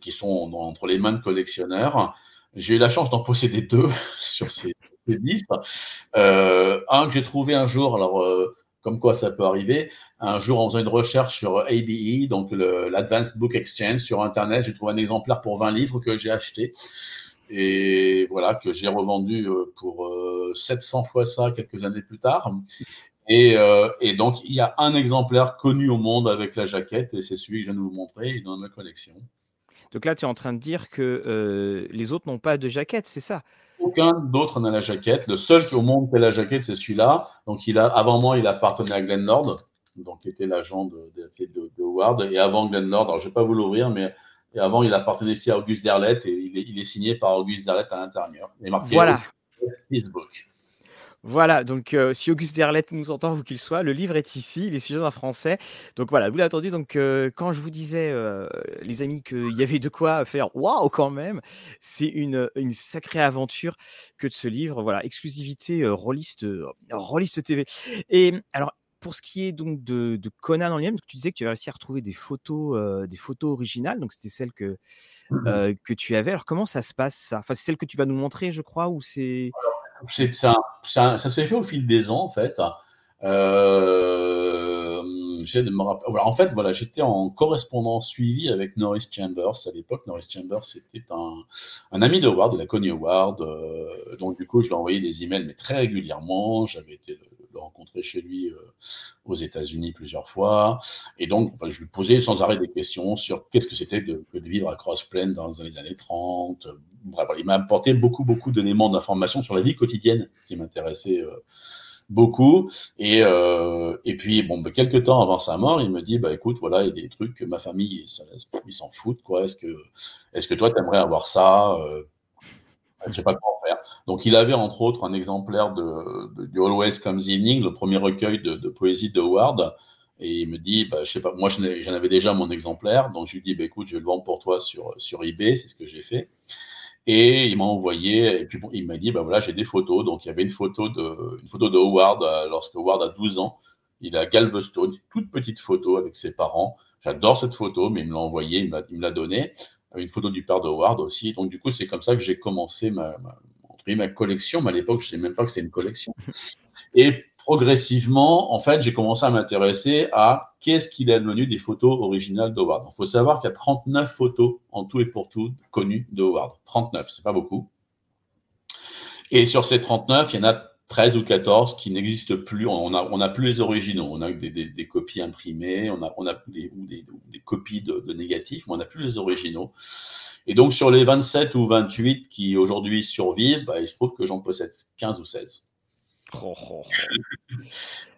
qui sont entre les mains de collectionneurs. J'ai eu la chance d'en posséder deux sur ces, listes. Euh, un que j'ai trouvé un jour, alors comme quoi ça peut arriver. Un jour, en faisant une recherche sur ABE, donc l'Advanced Book Exchange sur Internet, j'ai trouvé un exemplaire pour 20 livres que j'ai acheté et voilà, que j'ai revendu euh, pour 700 euh, fois ça quelques années plus tard. Et, euh, et, donc, il y a un exemplaire connu au monde avec la jaquette, et c'est celui que je viens de vous montrer, il est dans ma collection. Donc là, tu es en train de dire que les autres n'ont pas de jaquette, c'est ça? Aucun d'autre n'a la jaquette. Le seul au monde qui a la jaquette, c'est celui-là. Donc, il a, avant moi, il appartenait à Glenn Nord, donc qui était l'agent de, de, de, de, Howard. Et avant Glenn Nord, alors je ne vais pas vous l'ouvrir, mais et avant, il appartenait ici à Auguste Derlette et il est, signé par Auguste Derlette à l'intérieur. voilà. Voilà, donc euh, si Auguste Derlette nous entend, vous qu'il soit, le livre est ici, il est sujet en français. Donc voilà, vous l'avez entendu. Donc euh, quand je vous disais, euh, les amis, qu'il y avait de quoi faire, waouh quand même, c'est une, une, sacrée aventure que de ce livre. Voilà, exclusivité Rolliste, Rolliste TV. Et alors, pour ce qui est donc de, Conan en lui-même, tu disais que tu avais réussi à retrouver des photos, euh, des photos originales, donc c'était celles que, mmh euh, que tu avais. Alors comment ça se passe ça? Enfin, c'est celle que tu vas nous montrer, je crois, ou c'est ça, ça, ça s'est fait au fil des ans en fait. Euh, de me rappeler. en fait, voilà, j'étais en correspondance suivie avec Norris Chambers à l'époque. Norris Chambers, c'était un, un, ami de Howard, de la Connie Howard. donc, du coup, je lui ai envoyé des emails, mais très régulièrement. J'avais été le, le rencontrer chez lui euh, aux États-Unis plusieurs fois. Et donc, je lui posais sans arrêt des questions sur qu'est-ce que c'était de, de, vivre à Cross Plains dans les années 30. Bref, il m'a apporté beaucoup, beaucoup d'éléments d'information sur la vie quotidienne qui m'intéressait euh, beaucoup. Et, euh, et puis, bon, bah, quelques temps avant sa mort, il me dit, bah, écoute, voilà, il y a des trucs que ma famille, ils s'en foutent, quoi. Est-ce que, est-ce que toi, tu aimerais avoir ça Je sais pas comment faire. Donc, il avait entre autres un exemplaire de, de, Always Comes Evening, le premier recueil de, poésie de Howard. Et il me dit, bah, je sais pas, moi j'en avais déjà mon exemplaire, donc je lui dis, bah, écoute, je vais le vendre pour toi sur, sur eBay, c'est ce que j'ai fait. Et il m'a envoyé, et puis bon, il m'a dit, bah voilà, j'ai des photos. Donc il y avait une photo de, une photo de Howard euh, lorsque Howard a 12 ans. Il à Galveston, toute petite photo avec ses parents. J'adore cette photo, mais il me l'a envoyé, il me l'a donné. Une photo du père de Howard aussi. Donc du coup, c'est comme ça que j'ai commencé ma, ma collection, mais à l'époque, je ne savais même pas que c'était une collection. Et progressivement, en fait, j'ai commencé à m'intéresser à qu'est-ce qu'il est devenu des photos originales d'Howard. Il faut savoir qu'il y a 39 photos en tout et pour tout connues de Howard. 39, c'est pas beaucoup. Et sur ces 39, il y en a 13 ou 14 qui n'existent plus. On n'a on a plus les originaux. On a des, des, copies imprimées, on a, on a des, des, des copies de, de négatifs, mais on n'a plus les originaux. Et donc, sur les 27 ou 28 qui aujourd'hui survivent, bah, il se trouve que j'en possède 15 ou 16.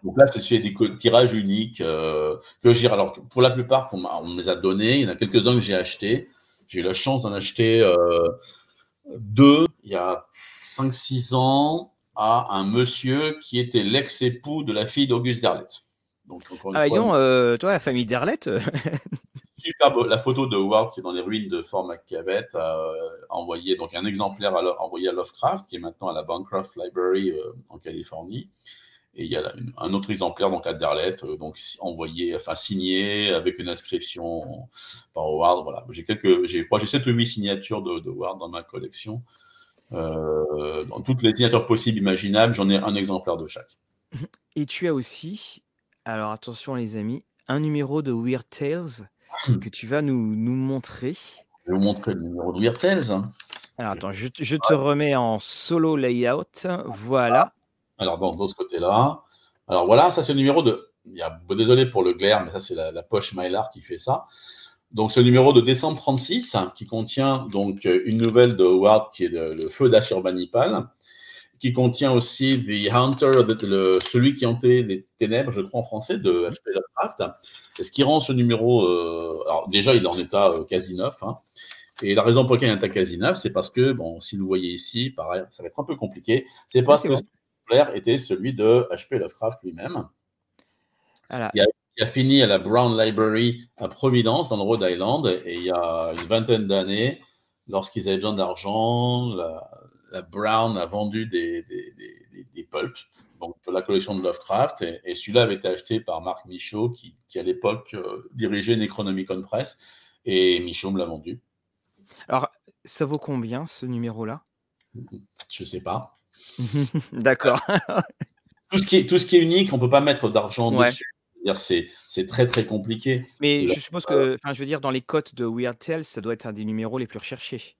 Donc là, c'est des tirages uniques euh, que j'ai. Alors, pour la plupart, on, me les a donnés. Il y en a quelques-uns que j'ai achetés. J'ai eu la chance d'en acheter euh, deux il y a 5-6 ans à un monsieur qui était l'ex-époux de la fille d'Auguste Derlette. Donc, ah, non, euh, toi, la famille Derlette super la photo de Howard qui est dans les ruines de Fort McCavet, euh, envoyé donc un exemplaire à, envoyé à Lovecraft qui est maintenant à la Bancroft Library euh, en Californie. Et il y a un autre exemplaire donc à Darlette, donc envoyé, enfin signé avec une inscription par Howard. Voilà, j'ai quelques, j'ai, j'ai 7 ou 8 signatures de, de Howard dans ma collection. dans toutes les signatures possibles, imaginables, j'en ai un exemplaire de chaque. Et tu as aussi, alors attention les amis, un numéro de Weird Tales hmm. que tu vas nous, nous montrer. Je vais vous montrer le numéro de Weird Tales. Alors attends, je, te remets en solo layout. Voilà. Alors dans, de ce côté-là. Alors voilà, ça c'est le numéro de. Il y a, désolé pour le glaire, mais ça c'est la, poche Mylar qui fait ça. Donc ce numéro de décembre 36 qui contient donc une nouvelle de Howard qui est le, feu d'Assurbanipal qui contient aussi The Hunter, le, celui qui hantait les ténèbres, je crois en français, de H.P. Lovecraft. Et ce qui rend ce numéro, euh, alors déjà il est en état euh, quasi neuf, hein. et la raison pour laquelle il est en état quasi neuf, c'est parce que, bon, si vous voyez ici, pareil, ça va être un peu compliqué, c'est parce que ce exemplaire était celui de H.P. Lovecraft lui-même. Il, a, fini à la Brown Library à Providence, dans le Rhode Island, et il y a une vingtaine d'années, lorsqu'ils avaient besoin d'argent, la Brown a vendu des, des, pulps, donc la collection de Lovecraft, et, celui-là avait été acheté par Marc Michaud, qui, à l'époque euh, dirigeait Necronomicon Press, et Michaud me l'a vendu. Alors, ça vaut combien ce numéro-là? Je ne sais pas. D'accord. tout, ce qui est, tout ce qui est unique, on ne peut pas mettre d'argent dessus. C'est très très compliqué. Mais je suppose que, je veux dire, dans les cotes de Weird Tales, ça doit être un des numéros les plus recherchés.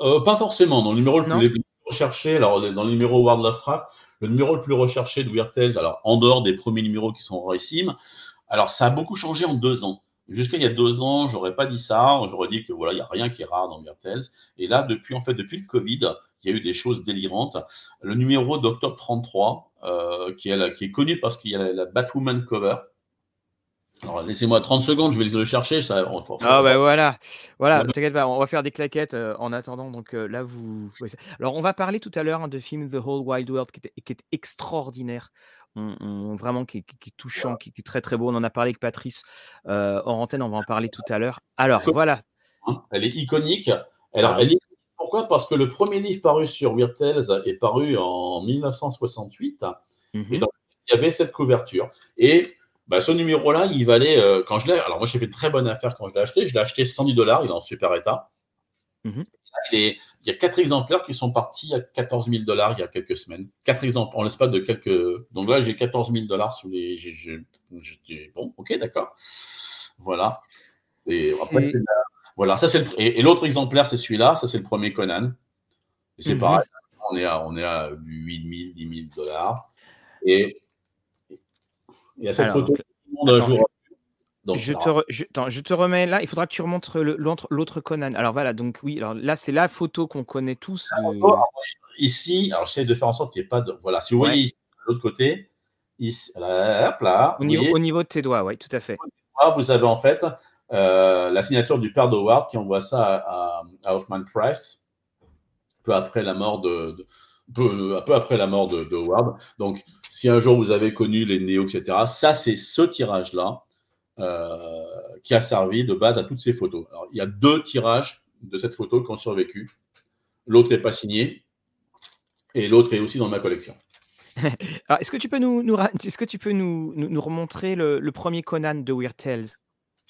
Euh, pas forcément. Dans le numéro le plus, recherché, alors dans le numéro World Lovecraft, le numéro le plus recherché de Weird Tales, alors en dehors des premiers numéros qui sont rarissimes, alors ça a beaucoup changé en deux ans. Jusqu'à il y a deux ans, j'aurais pas dit ça. J'aurais dit que voilà, il n'y a rien qui est rare dans Weird Tales. Et là, depuis en fait, depuis le Covid, il y a eu des choses délirantes. Le numéro d'octobre 33, euh, qui, est, qui est connu parce qu'il y a la Batwoman cover, alors, laissez-moi 30 secondes, je vais le chercher. Ça, ah, ben voilà. Voilà, t'inquiète pas, on va faire des claquettes euh, en attendant. Donc euh, là, vous. Alors, on va parler tout à l'heure hein, de film The Whole Wide World qui, est extraordinaire. vraiment qui est, touchant, qui, est très très beau. On en a parlé avec Patrice euh, en antenne, on va en parler tout à l'heure. Alors, voilà. Hein, elle est iconique. Alors, ah elle est... Pourquoi? Parce que le premier livre paru sur Weird Tales est paru en 1968. Mmh et donc, il y avait cette couverture. Et bah, ce numéro-là, il valait, euh, quand je l'ai, alors moi j'ai fait de très bonne affaire quand je l'ai acheté, je l'ai acheté 110 dollars, il est en super état. Mhm. il, y a quatre exemplaires qui sont partis à 14 000 dollars il y a quelques semaines. Quatre exemples en l'espace de quelques. Donc là, j'ai 14 000 dollars sous les. Bon, ok, d'accord. Voilà. Et après, voilà, ça c'est le... Et, l'autre exemplaire, c'est celui-là, ça c'est le premier Conan. Et c'est mhm. pareil, on est à, on est à 8 000, 10 000 dollars. Et il y a cette photo je, te remets là. Il faudra que tu remontres l'autre Conan. Alors voilà, donc oui, alors là c'est la photo qu'on connaît tous. Ici, alors j'essaie de faire en sorte qu'il n'y ait pas de. Voilà, si vous voyez ici, de l'autre côté, ici, là, là au, niveau, de tes doigts, oui, tout à fait. Vous avez en fait euh, la signature du père d'Howard qui envoie ça à, Hoffman Price peu après la mort de peu, un peu après la mort de, Howard. Donc, si un jour vous avez connu les néo, etc., ça, c'est ce tirage-là euh, qui a servi de base à toutes ces photos. Alors, il y a deux tirages de cette photo qui ont survécu. L'autre n'est pas signé et l'autre est aussi dans ma collection. est-ce que tu peux nous, nous est-ce que tu peux nous, nous, remontrer le, premier Conan de Weird Tales?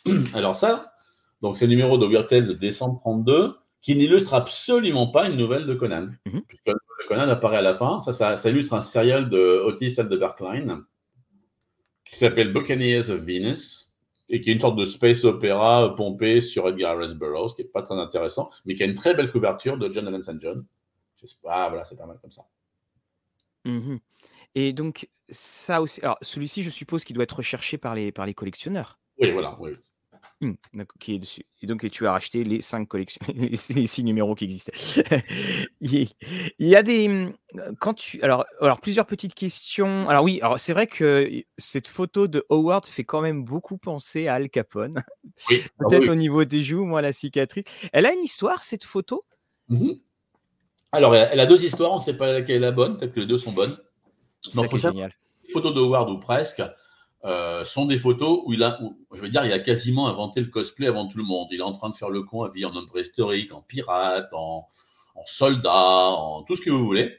Alors ça, donc c'est le numéro de Weird Tales de décembre 32 qui n'illustre absolument pas une nouvelle de Conan. Mhm. Puisque Conan apparaît à la fin. Ça, ça, illustre un serial de Otis Berkline qui s'appelle Buccaneers of Venus et qui est une sorte de space opéra pompé sur Edgar Rice Burroughs, qui n'est pas très intéressant, mais qui a une très belle couverture de John St. John. Ah, voilà, c'est pas mal comme ça. Mhm. Et donc, ça aussi. Alors, celui-ci, je suppose qu'il doit être recherché par les, par les collectionneurs. Oui, voilà, oui. Mmh, qui est dessus. Et donc, tu as racheté les cinq collections, les, six numéros qui existaient. il y a des. Mmh, quand tu, alors, alors, plusieurs petites questions. Alors, oui, alors c'est vrai que cette photo de Howard fait quand même beaucoup penser à Al Capone. Oui, ah Peut-être au niveau des joues, moi, la cicatrice. Elle a une histoire, cette photo? Mmh Alors, elle, a deux histoires. On ne sait pas laquelle est la bonne. Peut-être que les deux sont bonnes. C'est génial. Photo de Howard ou presque. Euh, sont des photos où il a, je veux dire, il a quasiment inventé le cosplay avant tout le monde. Il est en train de faire le con habillé en homme préhistorique, en pirate, en, soldat, en tout ce que vous voulez.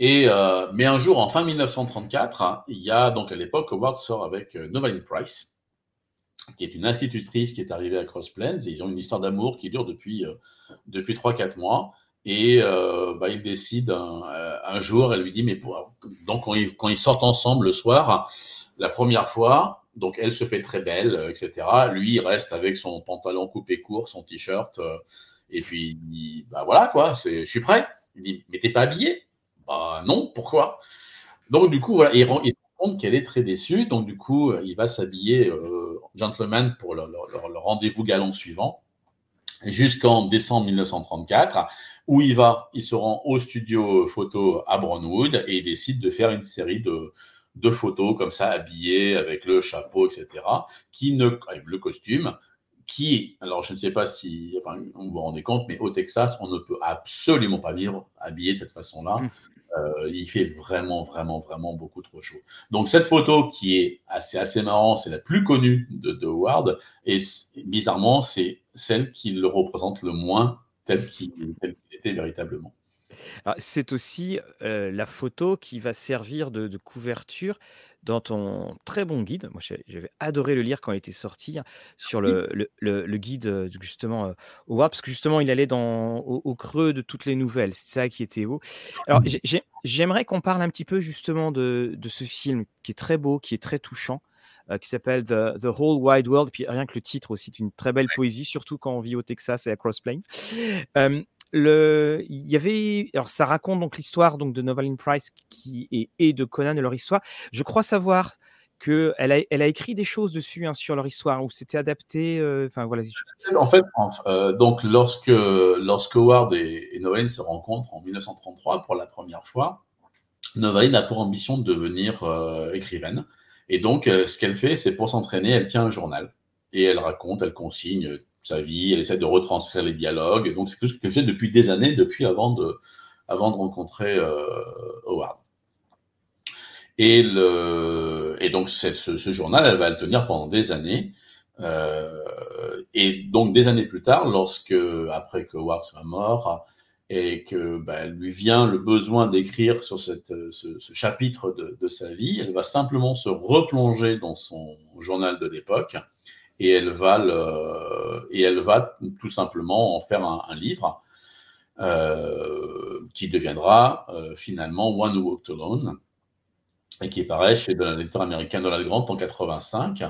Et, euh, mais un jour, en fin 1934, hein, il y a donc à l'époque, Howard sort avec euh, Price, qui est une institutrice qui est arrivée à Cross Plains. Et ils ont une histoire d'amour qui dure depuis, euh, depuis 3-4 mois. Et euh, bah, il décide un, un, jour, elle lui dit, mais pour... donc quand ils, quand ils, sortent ensemble le soir, la première fois, donc elle se fait très belle, etc. Lui, il reste avec son pantalon coupé court, son t-shirt, et puis bah voilà quoi, je suis prêt. Il dit, mais t'es pas habillé? Bah, non, pourquoi? Donc, du coup, voilà, il, il se rend compte qu'elle est très déçue. Donc, du coup, il va s'habiller euh, gentleman pour le, rendez-vous galant suivant, jusqu'en décembre 1934, où il va, il se rend au studio photo à Brownwood et il décide de faire une série de, de photos comme ça, habillées avec le chapeau, etc., qui ne, avec le costume, qui, alors je ne sais pas si enfin, on vous rendez compte, mais au Texas, on ne peut absolument pas vivre habillé de cette façon-là. Mmh. Euh, il fait vraiment, vraiment, vraiment beaucoup trop chaud. Donc cette photo qui est assez, assez marrant, c'est la plus connue de, de Howard, et bizarrement, c'est celle qui le représente le moins tel qu'il était véritablement. C'est aussi euh, la photo qui va servir de, de couverture dans ton très bon guide. Moi, j'avais adoré le lire quand il était sorti hein, sur le, le, le, guide euh, justement euh, au parce que justement, il allait dans, au, creux de toutes les nouvelles. C'est ça qui était beau. Alors, j'aimerais qu'on parle un petit peu justement de, de, ce film qui est très beau, qui est très touchant. Euh, qui s'appelle The, The, Whole Wide World. Puis rien que le titre aussi, c'est une très belle poésie, surtout quand on vit au Texas et à Cross Plains le, il y avait, alors ça raconte donc l'histoire donc de Novaline Price qui est et de Conan et leur histoire. Je crois savoir que elle a, elle a écrit des choses dessus hein, sur leur histoire où c'était adapté. Euh, enfin voilà. En fait, euh, donc lorsque lorsque Howard et, et, Novaline se rencontrent en 1933 pour la première fois, Novaline a pour ambition de devenir euh, écrivaine. Et donc, ce qu'elle fait, c'est pour s'entraîner, elle tient un journal et elle raconte, elle consigne sa vie, elle essaie de retranscrire les dialogues. donc, c'est quelque chose qu'elle fait depuis des années, depuis avant de, rencontrer euh, Howard. Et, donc, ce, ce, journal, elle va le tenir pendant des années. Euh, et donc, des années plus tard, lorsque, après que Howard soit mort, et que bah, lui vient le besoin d'écrire sur ce, chapitre de, de, sa vie, elle va simplement se replonger dans son journal de l'époque et elle va, tout simplement en faire un, livre euh, qui deviendra euh, finalement One Who Walked Alone et qui pareil chez l'éditeur américain Donald Grant en 85.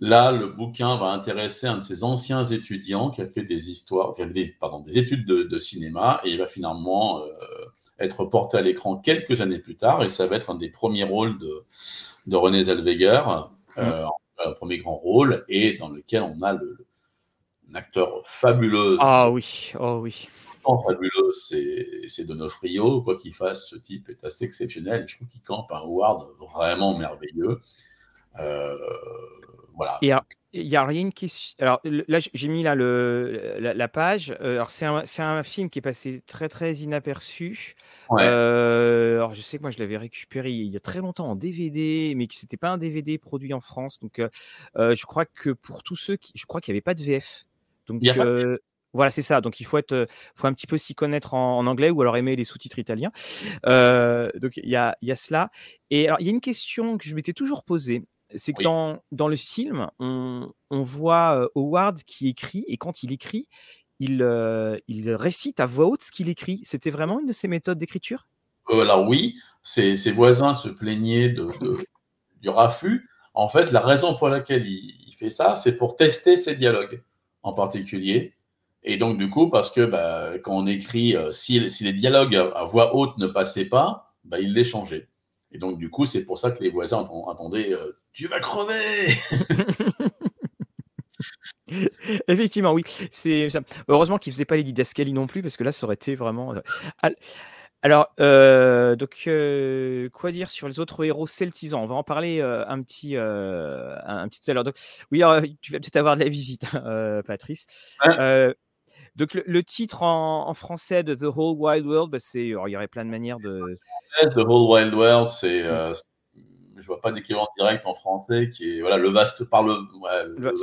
Là, le bouquin va intéresser un de ses anciens étudiants qui a fait des histoires, qui a des, pardon, des études de, cinéma et il va finalement euh, être porté à l'écran quelques années plus tard et ça va être un des premiers rôles de, de René Zellweger. Euh, premier grand rôle et dans lequel on a le, un acteur fabuleux. Ah oui, oh oui. Fabuleux, c'est Donofrio. Quoi qu'il fasse, ce type est assez exceptionnel. Je trouve qu'il campe un Howard vraiment merveilleux. Euh, voilà. Et il y a rien qui. Alors là, j'ai mis là le, la, page. Euh, alors c'est un, un, film qui est passé très très inaperçu. Euh, alors je sais que moi je l'avais récupéré il y a très longtemps en DVD, mais que c'était pas un DVD produit en France. Donc euh, je crois que pour tous ceux qui, je crois qu'il n'y avait pas de VF. Donc voilà, c'est ça. Donc il faut être, faut un petit peu s'y connaître en, anglais ou alors aimer les sous-titres italiens. donc il y a, y a cela. Et alors il y a une question que je m'étais toujours posée c'est que dans, dans, le film, on, on, voit Howard qui écrit, et quand il écrit, il, il récite à voix haute ce qu'il écrit. C'était vraiment une de ses méthodes d'écriture? Alors oui, ses, ses, voisins se plaignaient de, du raffut. En fait, la raison pour laquelle il, fait ça, c'est pour tester ses dialogues en particulier. Et donc, du coup, parce que bah, quand on écrit, si, si, les dialogues à, voix haute ne passaient pas, bah, il les changeait. Et donc, du coup, c'est pour ça que les voisins attendaient euh, Tu vas crever Effectivement, oui. C'est Heureusement qu'il ne faisait pas les didascalies non plus, parce que là, ça aurait été vraiment. Euh, alors, euh, donc, quoi dire sur les autres héros celtisans? On va en parler un petit, un petit tout à l'heure. oui, tu vas peut-être avoir de la visite, hein, Patrice. Donc le, titre en, français de The Whole Wild World, bah, c'est, il y aurait plein de manières de. The Whole Wild World, c'est, euh, je vois pas d'équivalent direct en français qui est voilà le vaste par le,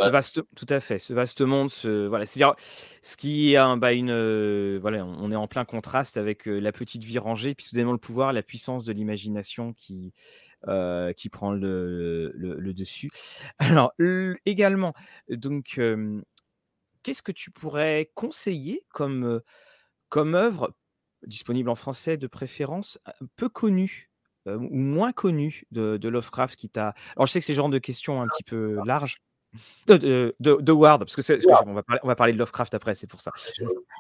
vaste, tout à fait, ce vaste monde, ce, voilà, c'est-à-dire ce qui est un, bah, une, euh, voilà, on est en plein contraste avec euh, la petite vie rangée, puis soudainement le pouvoir, la puissance de l'imagination qui, euh, qui prend le, le, dessus. Alors également, donc, qu'est-ce que tu pourrais conseiller comme comme œuvre disponible en français de préférence, peu connue ou moins connue de, Lovecraft qui t'a. Alors je sais que c'est genre de questions un petit peu larges. De, de, Ward, parce que, on, va parler, on, va parler, de Lovecraft après, c'est pour ça.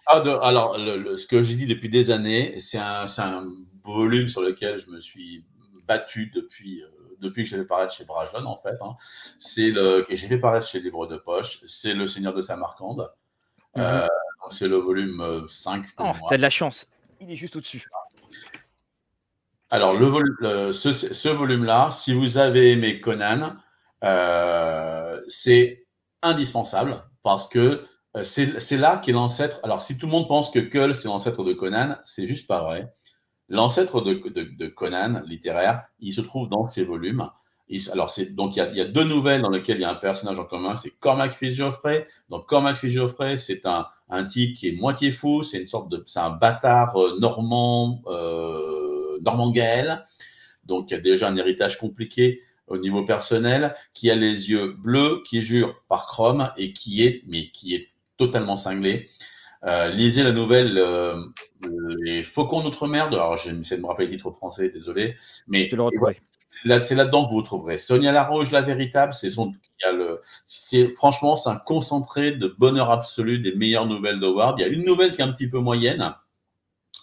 Ah, alors, ce que j'ai dit depuis des années, c'est un, un, volume sur lequel je me suis battu depuis, depuis que j'ai fait paraître chez Brajlon, en fait. Hein. C'est le que j'ai fait paraître chez Livre de Poche, c'est Le Seigneur de Samarcande. Mmh c'est le volume 5. Oh, t'as de la chance. Il est juste au-dessus. Alors, le ce, volume-là, si vous avez aimé Conan, euh, c'est indispensable parce que euh, c'est là qu'est l'ancêtre. Alors, si tout le monde pense que Kull, c'est l'ancêtre de Conan, c'est juste pas vrai. L'ancêtre de, Conan littéraire, il se trouve dans ces volumes. alors, donc, il y, a, deux nouvelles dans lesquelles il y a un personnage en commun, c'est Cormac Fitzgeoffrey. Donc, Cormac Fitzgeoffrey, c'est un, un type qui est moitié fou, c'est une sorte de, c'est un bâtard euh, normand, euh, normand gaël, donc il y a déjà un héritage compliqué au niveau personnel, qui a les yeux bleus, qui jure par Chrome et qui est, mais qui est totalement cinglé. Euh, lisez la nouvelle euh, Les Faucons d'Outre-mer. Alors, j'essaie de me rappeler le titre français, désolé. Mais c'est là-dedans que vous trouverez Sonia Laroche, la véritable. C'est son, c'est franchement, c'est un concentré de bonheur absolu des meilleures nouvelles d'Howard. Il y a une nouvelle qui est un petit peu moyenne,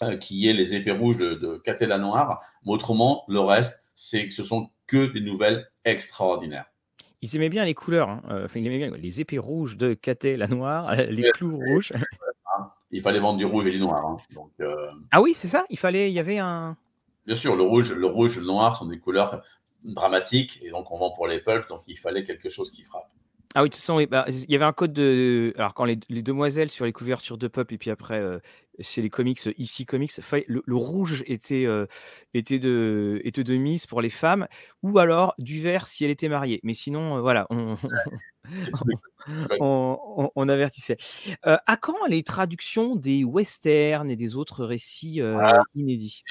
euh, qui est Les épées rouges de, de Catella Noire. Mais autrement, le reste, c'est que ce sont que des nouvelles extraordinaires. Ils aimaient bien les couleurs, hein. euh, enfin, ils aimaient bien les épées rouges de Caté la Noire, euh, les clous rouges. Il fallait vendre du rouge et du noir. Hein. Donc, Ah oui, c'est ça. Il fallait, il y avait un. Bien sûr, le rouge, le rouge et le noir sont des couleurs dramatiques et donc on vend pour les pulps, donc il fallait quelque chose qui frappe. Ah oui, de toute façon, bah, il y avait un code de. Alors, quand les, demoiselles sur les couvertures de pop, et puis après, euh, chez les comics, ici comics, le, rouge était, euh, était, de, était de mise pour les femmes, ou alors du vert si elle était mariée. Mais sinon, euh, voilà, on, on, avertissait. à quand les traductions des westerns et des autres récits ah. inédits?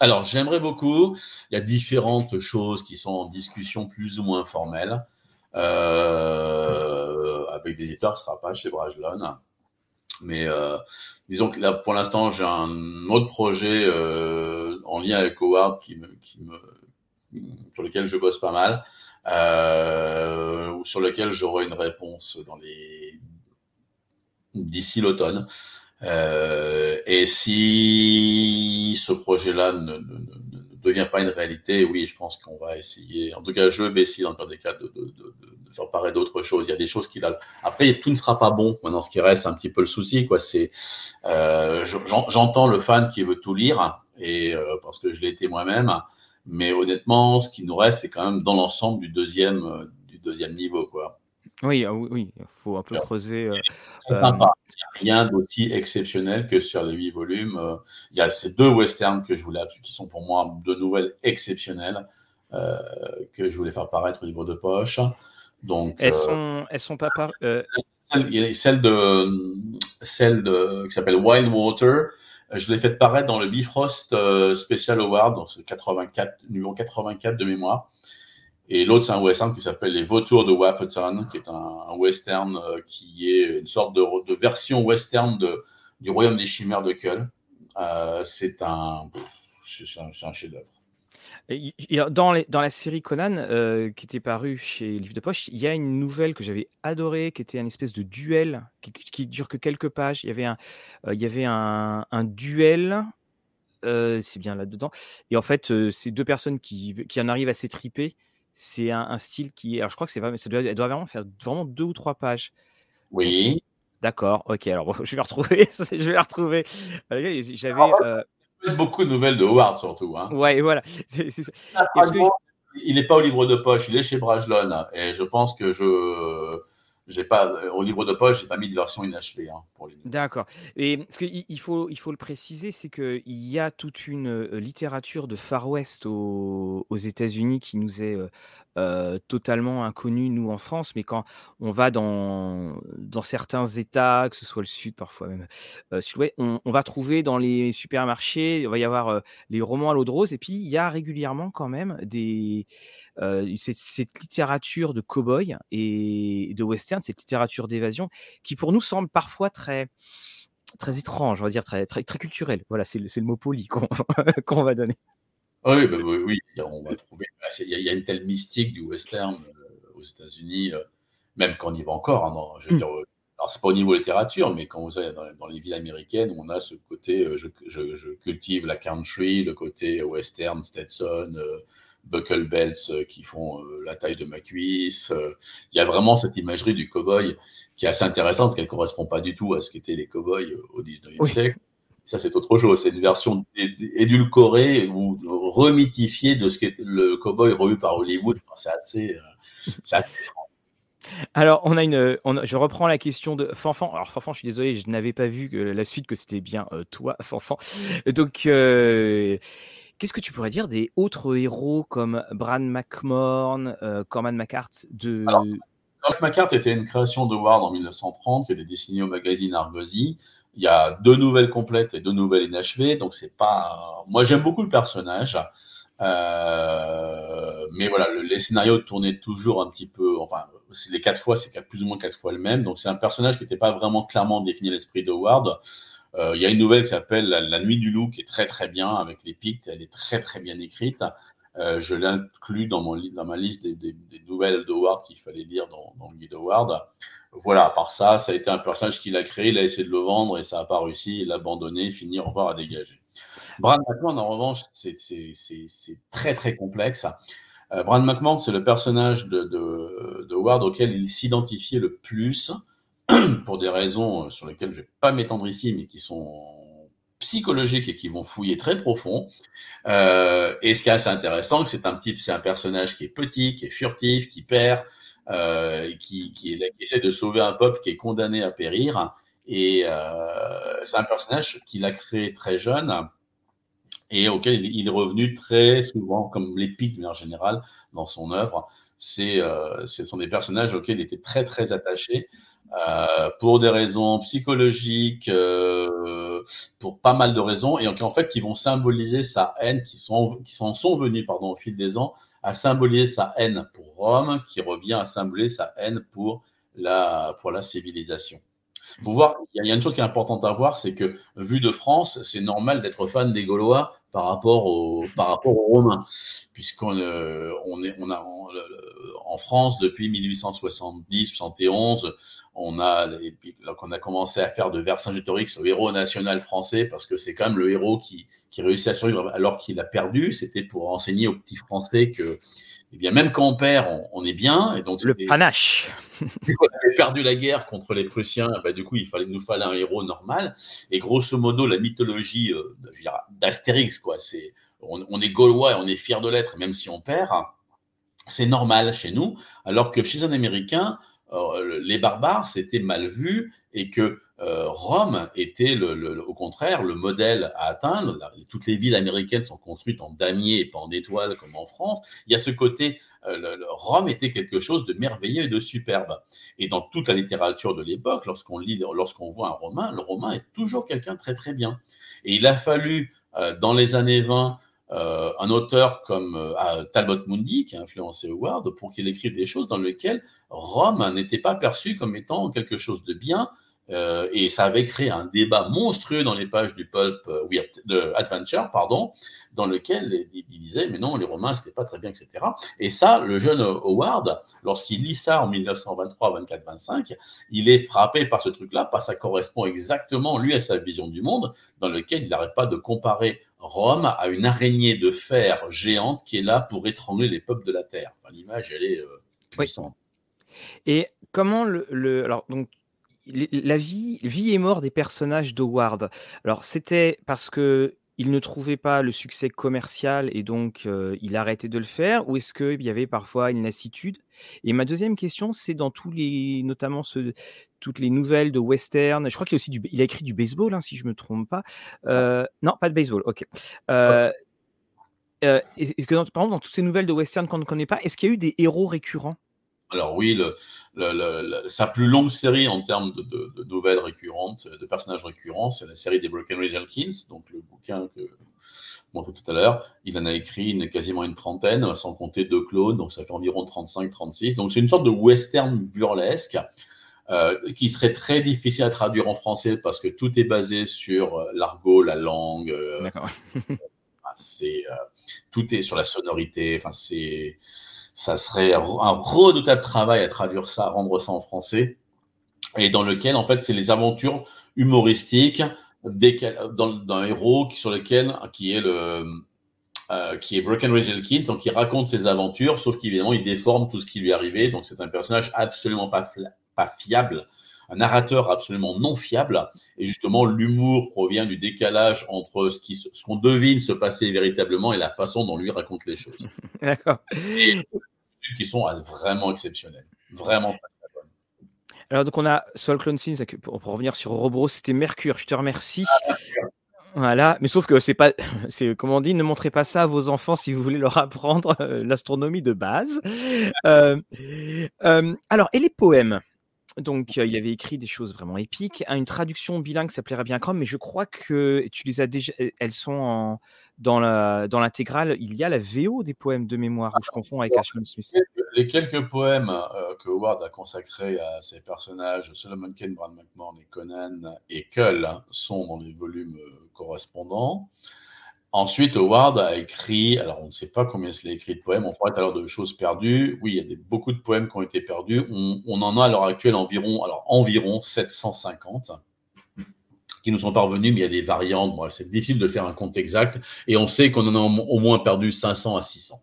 Alors, j'aimerais beaucoup. Il y a différentes choses qui sont en discussion plus ou moins formelles. Euh, avec des éditeurs, ce sera pas chez Brajlon. Mais euh, disons que là, pour l'instant, j'ai un autre projet euh, en lien avec Howard sur lequel je bosse pas mal, euh, sur lequel j'aurai une réponse dans les d'ici l'automne. Et si ce projet-là ne, devient pas une réalité, oui, je pense qu'on va essayer. En tout cas, je vais essayer dans le des cas de, faire paraître d'autres choses. Il y a des choses qui là. Après, tout ne sera pas bon. Maintenant, ce qui reste, c'est un petit peu le souci, quoi. C'est, euh, j'entends le fan qui veut tout lire et euh, parce que je l'ai été moi-même. Mais honnêtement, ce qui nous reste, c'est quand même dans l'ensemble du deuxième, euh, du deuxième niveau, quoi. Oui, ah oui, il faut un peu creuser. Euh, Il n'y a rien d'aussi exceptionnel que sur les huit volumes. Euh, il y a ces deux westerns que je voulais, qui sont pour moi deux nouvelles exceptionnelles euh, que je voulais faire paraître au niveau de poche. Donc, elles sont, elles sont pas par. Il y a celle de, celle de, qui s'appelle Wild Water. Je l'ai fait paraître dans le Bifrost Special Award, donc c'est 84, numéro 84 de mémoire. Et l'autre, c'est un western qui s'appelle Les Vautours de Wapperton, qui est un, western euh, qui est une sorte de, version western du Royaume des Chimères de Kull. Euh, c'est un, chef-d'œuvre. Dans, la série Conan, euh, qui était parue chez Livre de Poche, il y a une nouvelle que j'avais adorée, qui était un espèce de duel, qui, qui dure que quelques pages. Il y avait un, duel, c'est bien là-dedans. Et en fait, c'est deux personnes qui en arrivent à s'étriper c'est un, style qui. Alors, je crois que c'est mais ça doit, elle doit vraiment faire vraiment deux ou trois pages. Oui. D'accord, ok. Alors, je vais retrouver. je vais retrouver. J'avais. Euh... Beaucoup de nouvelles de Howard, surtout. Hein. Ouais, voilà. Il n'est pas au livre de poche, il est chez Brajlon. Et je pense que je. J'ai pas, au livre de poche, j'ai pas mis de version inachevée hein, pour les. D'accord. Et ce qu'il il faut, il faut le préciser, c'est qu'il y a toute une littérature de Far West aux, aux États-Unis qui nous est totalement inconnue, nous, en France. Mais quand on va dans, certains États, que ce soit le Sud, parfois même, on, on, va trouver dans les supermarchés, il va y avoir les romans à l'eau de rose. Et puis, il y a régulièrement quand même cette, littérature de cow-boy et de western, cette littérature d'évasion, qui pour nous semble parfois très très étrange, on va dire très très, culturel. Voilà, c'est le, le, mot poli qu'on va donner. Oui, bah, oui, oui, on va trouver. Bah, il y, a une telle mystique du western aux États-Unis, même quand on y va encore. Hein, je veux mmh. dire, alors c'est pas au niveau littérature, mais quand vous allez dans, les villes américaines, on a ce côté, je, je, je, cultive la country, le côté western, Stetson, buckle belts euh, qui font euh, la taille de ma cuisse. Euh, il y a vraiment cette imagerie du cowboy qui est assez intéressante parce qu'elle ne correspond pas du tout à ce qu'étaient les cowboys au 19e siècle. Ça, c'est autre chose. C'est une version édulcorée ou remythifiée de ce qu'était le cowboy revu par Hollywood. c'est assez, assez alors, on a une, je reprends la question de Fanfan. Alors, Fanfan, je suis désolé, je n'avais pas vu la suite que c'était bien toi, Fanfan. Donc, Qu'est-ce que tu pourrais dire des autres héros comme Bran McMorn, euh, Corman McCart de... Alors, McCart était une création de Ward en 1930, qui est dessiné au magazine Argosy. Il y a deux nouvelles complètes et deux nouvelles inachevées, donc c'est pas. Moi, j'aime beaucoup le personnage, euh, mais voilà, les scénarios tournaient toujours un petit peu. Enfin, les quatre fois, c'est plus ou moins quatre fois le même, donc c'est un personnage qui n'était pas vraiment clairement défini l'esprit de Ward. Euh, il y a une nouvelle qui s'appelle la, Nuit du Loup, qui est très très bien avec les Pictes. Elle est très très bien écrite. Euh, je l'inclus dans, dans ma liste des, des, des nouvelles d'Howard qu'il fallait lire dans, dans, le guide Howard. Voilà, à part ça, ça a été un personnage qu'il a créé, il a essayé de le vendre et ça n'a pas réussi, il l'a abandonné, fini, au à dégager. Brad McMahon, en revanche, c'est très très complexe. Euh, Brad McMahon, c'est le personnage de, Howard auquel il s'identifiait le plus. pour des raisons euh, sur lesquelles je ne vais pas m'étendre ici, mais qui sont psychologiques et qui vont fouiller très profond. Euh, et ce qui est assez intéressant, c'est un type, c'est un personnage qui est petit, qui est furtif, qui perd, euh, qui, essaie de sauver un peuple qui est condamné à périr. Et euh, c'est un personnage qu'il a créé très jeune et auquel il est revenu très souvent, comme l'épique de manière générale, dans son œuvre. Euh, ce sont des personnages auxquels il était très très attaché. Pour des raisons psychologiques, pour pas mal de raisons, et en fait qui vont symboliser sa haine, qui sont qui s'en sont venus pardon au fil des ans à symboliser sa haine pour Rome, qui revient à symboliser sa haine pour la pour la civilisation. Faut voir, il y, a une chose qui est importante à voir, c'est que vu de France, c'est normal d'être fan des Gaulois par rapport aux par rapport aux Romains, puisqu'on euh, on est on a en France depuis 1870-71 on a, on a commencé à faire de Vercingétorix au héros national français parce que c'est quand même le héros qui, qui réussit à survivre alors qu'il a perdu. C'était pour enseigner aux petits Français que, eh bien, même quand on perd, on, est bien. Et donc, le panache. on avait perdu la guerre contre les Prussiens, bah, du coup, il fallait nous fallait un héros normal. Et grosso modo, la mythologie euh, d'Astérix, quoi, c'est on, on, est gaulois et on est fier de l'être, même si on perd. C'est normal chez nous, alors que chez un Américain, les barbares, c'était mal vu et que euh, Rome était le, au contraire le modèle à atteindre. toutes les villes américaines sont construites en damier et pas en étoile comme en France. Il y a ce côté, euh, Rome était quelque chose de merveilleux et de superbe. Et dans toute la littérature de l'époque, lorsqu'on lit, lorsqu'on voit un romain, le romain est toujours quelqu'un très très bien. Et il a fallu euh, dans les années 20 euh, un auteur comme euh, Talbot Mundi, qui a influencé Howard, pour qu'il écrive des choses dans lesquelles Rome n'était pas perçu comme étant quelque chose de bien, euh, et ça avait créé un débat monstrueux dans les pages du pulp de Adventure, pardon, dans lequel il, disait mais non les Romains c'était pas très bien, etc. Et ça, le jeune Howard, lorsqu'il lit ça en 1923, 24, 25, il est frappé par ce truc-là, parce que ça correspond exactement lui à sa vision du monde, dans lequel il n'arrête pas de comparer Rome a une araignée de fer géante qui est là pour étrangler les peuples de la terre. L'image, elle est euh, puissante. Et comment le, alors donc la vie, vie et mort des personnages d'Howard. Alors c'était parce que il ne trouvait pas le succès commercial et donc euh, il arrêtait de le faire Ou est-ce qu'il y avait parfois une lassitude? Et ma deuxième question, c'est dans tous les, notamment ce, toutes les nouvelles de western. Je crois qu'il a aussi du, il a écrit du baseball, hein, si je me trompe pas. Euh, non, pas de baseball. Ok. Euh, est-ce que dans, par exemple, dans toutes ces nouvelles de western qu'on ne connaît pas, est-ce qu'il y a eu des héros récurrents? Alors oui, le, sa plus longue série en termes de, nouvelles récurrentes, de personnages récurrents, c'est la série des Broken Red Kings, donc le bouquin que je tout à l'heure. Il en a écrit une, quasiment une trentaine, sans compter deux clones, donc ça fait environ 35-36. Donc c'est une sorte de western burlesque euh, qui serait très difficile à traduire en français parce que tout est basé sur euh, l'argot, la langue. Euh, D'accord. c'est tout est sur la sonorité. Enfin, c'est ça serait un redoutable travail à traduire ça, à rendre ça en français, et dans lequel, en fait, c'est les aventures humoristiques d'un héros sur lequel, qui est le, euh, qui est Broken Ridge Kid, donc il raconte ses aventures, sauf qu'évidemment, il déforme tout ce qui lui est arrivé, donc c'est un personnage absolument pas fiable, un narrateur absolument non fiable, et justement, l'humour provient du décalage entre ce qu'on ce qu'on devine se passer véritablement et la façon dont lui raconte les choses. D'accord qui sont vraiment exceptionnels. Vraiment Alors, donc, on a Soul Clone Sins, pour, revenir sur Robro, c'était Mercure. Je te remercie. Ah, voilà, mais sauf que c'est pas, c'est comme on dit, ne montrez pas ça à vos enfants si vous voulez leur apprendre euh, l'astronomie de base. Euh, euh, alors, et les poèmes? Donc, il avait écrit des choses vraiment épiques. Une traduction bilingue, ça plairait bien Chrome, mais je crois que tu les as déjà. Elles sont dans l'intégrale. il y a la VO des poèmes de mémoire, je confonds avec Ashman Smith. Les quelques poèmes euh, que Howard a consacrés à ses personnages, Solomon Kane, Brad McMahon et Conan et Cull, hein, sont dans les volumes euh, correspondants. Ensuite, Howard a écrit, alors on ne sait pas combien il a écrit de poèmes, on parlait tout à l'heure de choses perdues. Oui, il y a des, beaucoup de poèmes qui ont été perdus. On, en a à l'heure actuelle environ, alors environ 750 qui nous sont parvenus, mais il y a des variantes. Bon, c'est difficile de faire un compte exact. Et on sait qu'on en a au moins perdu 500 à 600.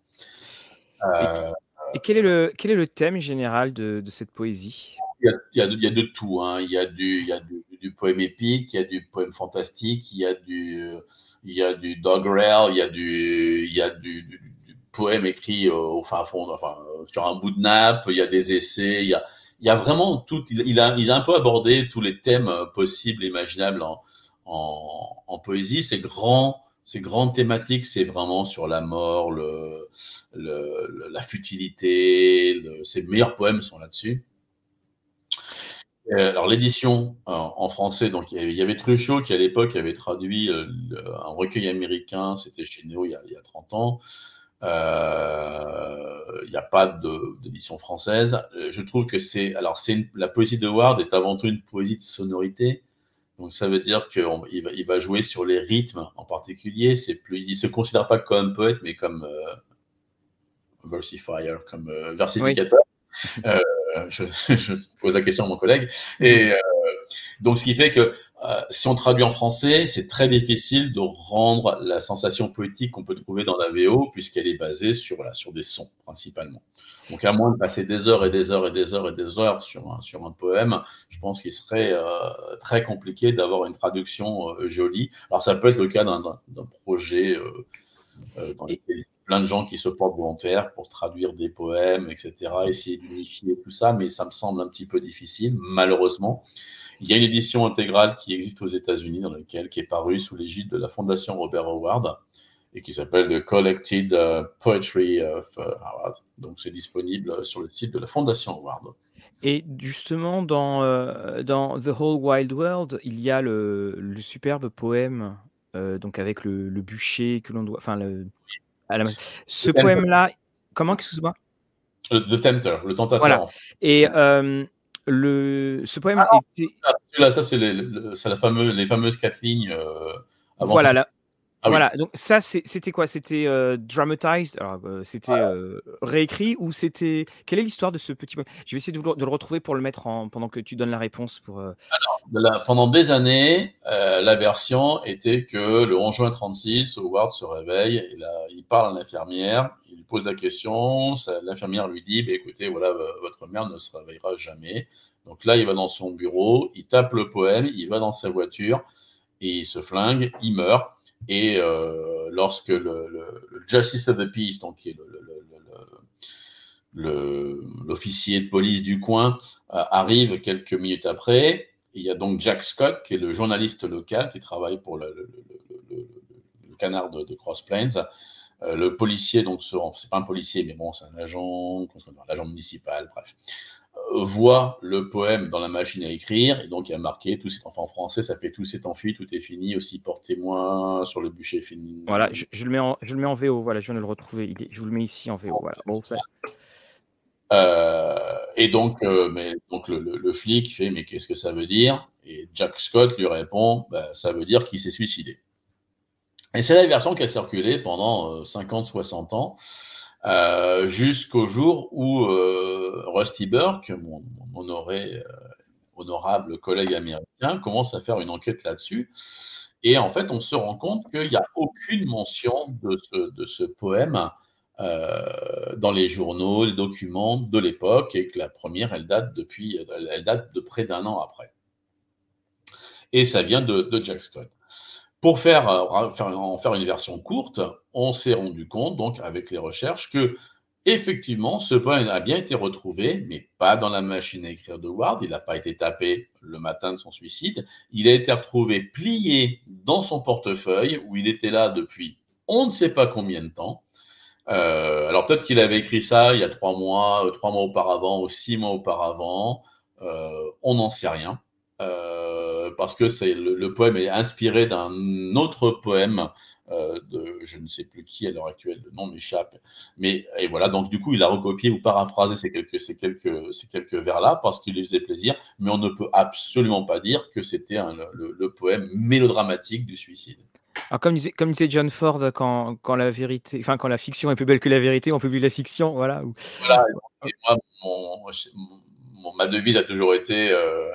et, quel, est le, quel est le thème général de, cette poésie? Il y, a, il, y a de, tout. Hein. Il, y a du, il y a du, du, poème épique, il y a du poème fantastique, il y a du il y a du doggerel, il y a du, il y a du, poème écrit au fin fond, sur un bout de nappe, il y a des essais, il y a, il y a vraiment tout. Il, a, il a un peu abordé tous les thèmes possibles, imaginables en, en, poésie. C'est grand ces grandes thématiques, c'est vraiment sur la mort, la futilité. Le, ses meilleurs poèmes sont là-dessus. Euh, alors l'édition en français, donc il y avait, Truchot qui à l'époque avait traduit euh, un recueil américain, c'était chez Néo il y a, il y a 30 ans. Euh, il n'y a pas d'édition française. Je trouve que c'est alors c'est la poésie de Ward est avant tout une poésie de sonorité. Donc ça veut dire qu'il va, il va jouer sur les rythmes en particulier. C'est plus, il se considère pas comme poète, mais comme versifier, comme versificateur. Euh, je, pose la question à mon collègue. Et euh, donc, ce qui fait que euh, si on traduit en français, c'est très difficile de rendre la sensation poétique qu'on peut trouver dans la VO, puisqu'elle est basée sur, sur des sons principalement. Donc, à moins de passer des heures et des heures et des heures et des heures sur un, sur un poème, je pense qu'il serait très compliqué d'avoir une traduction jolie. Alors, ça peut être le cas d'un projet dans plein de gens qui se portent volontaires pour traduire des poèmes, etc., essayer d'unifier tout ça, mais ça me semble un petit peu difficile, malheureusement. Il y a une édition intégrale qui existe aux États-Unis, dans laquelle, qui est parue sous l'égide de la Fondation Robert Howard, et qui s'appelle The Collected euh, Poetry of euh, Howard. Donc, c'est disponible sur le site de la Fondation Howard. Et justement, dans, euh, dans The Whole Wild World, il y a le, le superbe poème, donc avec le, le bûcher que l'on doit, ce poème-là, comment, excuse-moi? The Tempter, le tentateur. Voilà. Et euh, le, ce poème ah, était. Là, ça, c'est la fameuse, les fameuses quatre lignes. Euh, avant voilà, là, ah voilà, donc ça, c'était quoi? C'était euh, dramatized, euh, c'était euh, réécrit ou c'était. Quelle est l'histoire de ce petit poème Je vais essayer de, le retrouver pour le mettre en pendant que tu donnes la réponse. Pour, Alors, pendant des années, la version était que le 11 juin 36, Howard se réveille, et là, il parle à l'infirmière, il pose la question, l'infirmière lui dit bah, écoutez, voilà, votre mère ne se réveillera jamais. Donc là, il va dans son bureau, il tape le poème, il va dans sa voiture, et il se flingue, il meurt. Et lorsque le, Justice of the Peace, donc qui est l'officier de police du coin, arrive quelques minutes après, il y a donc Jack Scott, qui est le journaliste local qui travaille pour le, canard de, Cross Plains. Euh, le policier, donc c'est pas un policier, mais bon, c'est un agent, un agent municipal, bref, euh, voit le poème dans la machine à écrire, et donc il y a marqué tout c'est en français, ça fait tout s'est enfui, tout est fini, aussi portez-moi sur le bûcher fini. Voilà, je, le mets en, je le mets en VO, voilà, je viens de le retrouver, je vous le mets ici en VO, voilà. Bon, ça... Euh, et donc, euh, mais, donc le, flic fait Mais qu'est-ce que ça veut dire? Et Jack Scott lui répond bah, Ça veut dire qu'il s'est suicidé. Et c'est la version qui a circulé pendant 50-60 euh, jusqu'au jour où Rusty Burke, mon, honoré, honorable collègue américain, commence à faire une enquête là-dessus. Et en fait, on se rend compte qu'il n'y a aucune mention de ce, de poème euh, dans les journaux, les documents de l'époque, et que la première, elle date depuis, elle date de près d'un an après. Et ça vient de, Jack Scott. Pour euh, faire, en faire une version courte, on s'est rendu compte, donc avec les recherches, que effectivement, ce poème a bien été retrouvé, mais pas dans la machine à écrire de Ward. Il n'a pas été tapé le matin de son suicide. Il a été retrouvé plié dans son portefeuille, où il était là depuis on ne sait pas combien de temps. Euh, alors peut-être qu'il avait écrit ça il y a trois mois, euh, trois mois auparavant ou six mois auparavant. On n'en sait rien. Parce que c'est le, poème est inspiré d'un autre poème de je ne sais plus qui à l'heure actuelle, le nom m'échappe. Mais et voilà, donc du coup, il a recopié ou paraphrasé ces quelques, ces quelques, ces quelques vers-là parce qu'il lui faisait plaisir, mais on ne peut absolument pas dire que c'était le, poème mélodramatique du suicide. Alors comme disait, comme disait John Ford, quand, quand, la vérité, enfin quand la fiction est plus belle que la vérité, on publie la fiction, voilà. Voilà. Et moi, mon, ma devise a toujours été euh,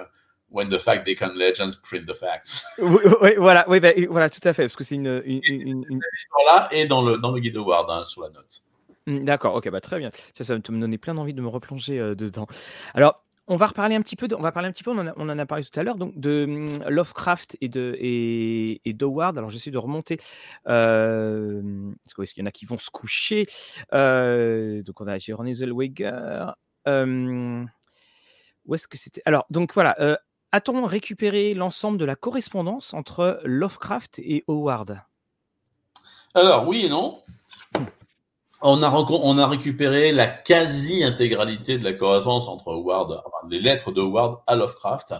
When the fact become legends, print the facts. Oui, voilà, oui, ben, voilà, tout à fait, parce que c'est une, une, une, une... là et dans le dans le guide Award hein, sur la note. Mmh, d'accord, ok, bah très bien. Ça, ça va me donner plein d'envie de me replonger euh, dedans. Alors, on va reparler un petit peu, on va parler un petit peu, on en a, parlé tout à l'heure, donc de hum, Lovecraft et de et, et d'Howard. Alors j'essaie de remonter, euh, parce qu'il y en a qui vont se coucher? Euh, donc on a René Zellweger. Euh, où est-ce que c'était? Alors donc voilà, a-t-on récupéré l'ensemble de la correspondance entre Lovecraft et Howard Alors oui et non on a, on a récupéré la quasi-intégralité de la correspondance entre Howard, les lettres de Howard à Lovecraft.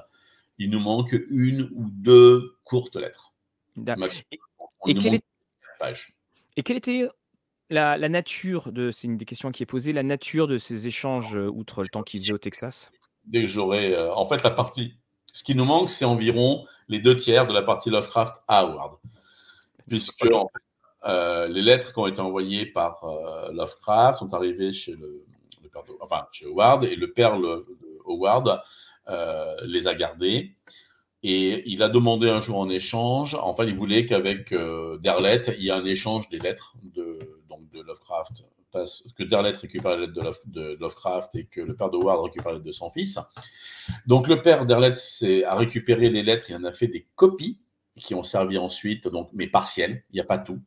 Il nous manque une ou deux courtes lettres. Et, quelle et, quelle était la, nature de, c'est une des questions qui est posée, la nature de ces échanges euh, outre le temps qu'il faisait au Texas Dès que j'aurai, euh, en fait, la partie, ce qui nous manque, c'est environ les deux tiers de la partie Lovecraft à Howard. Puisque, euh, les lettres qui ont été envoyées par euh, Lovecraft sont arrivées chez le, père enfin, chez Howard et le père de Howard euh, les a gardées. Et il a demandé un jour en échange, enfin, il voulait qu'avec Derlet, il y ait un échange des lettres de, donc de Lovecraft, que Derlet récupère les lettres de, Lovecraft et que le père de Howard récupère les lettres de son fils. Donc le père Derlet a récupéré les lettres, il en a fait des copies qui ont servi ensuite, donc, mais partielles, il n'y a pas tout.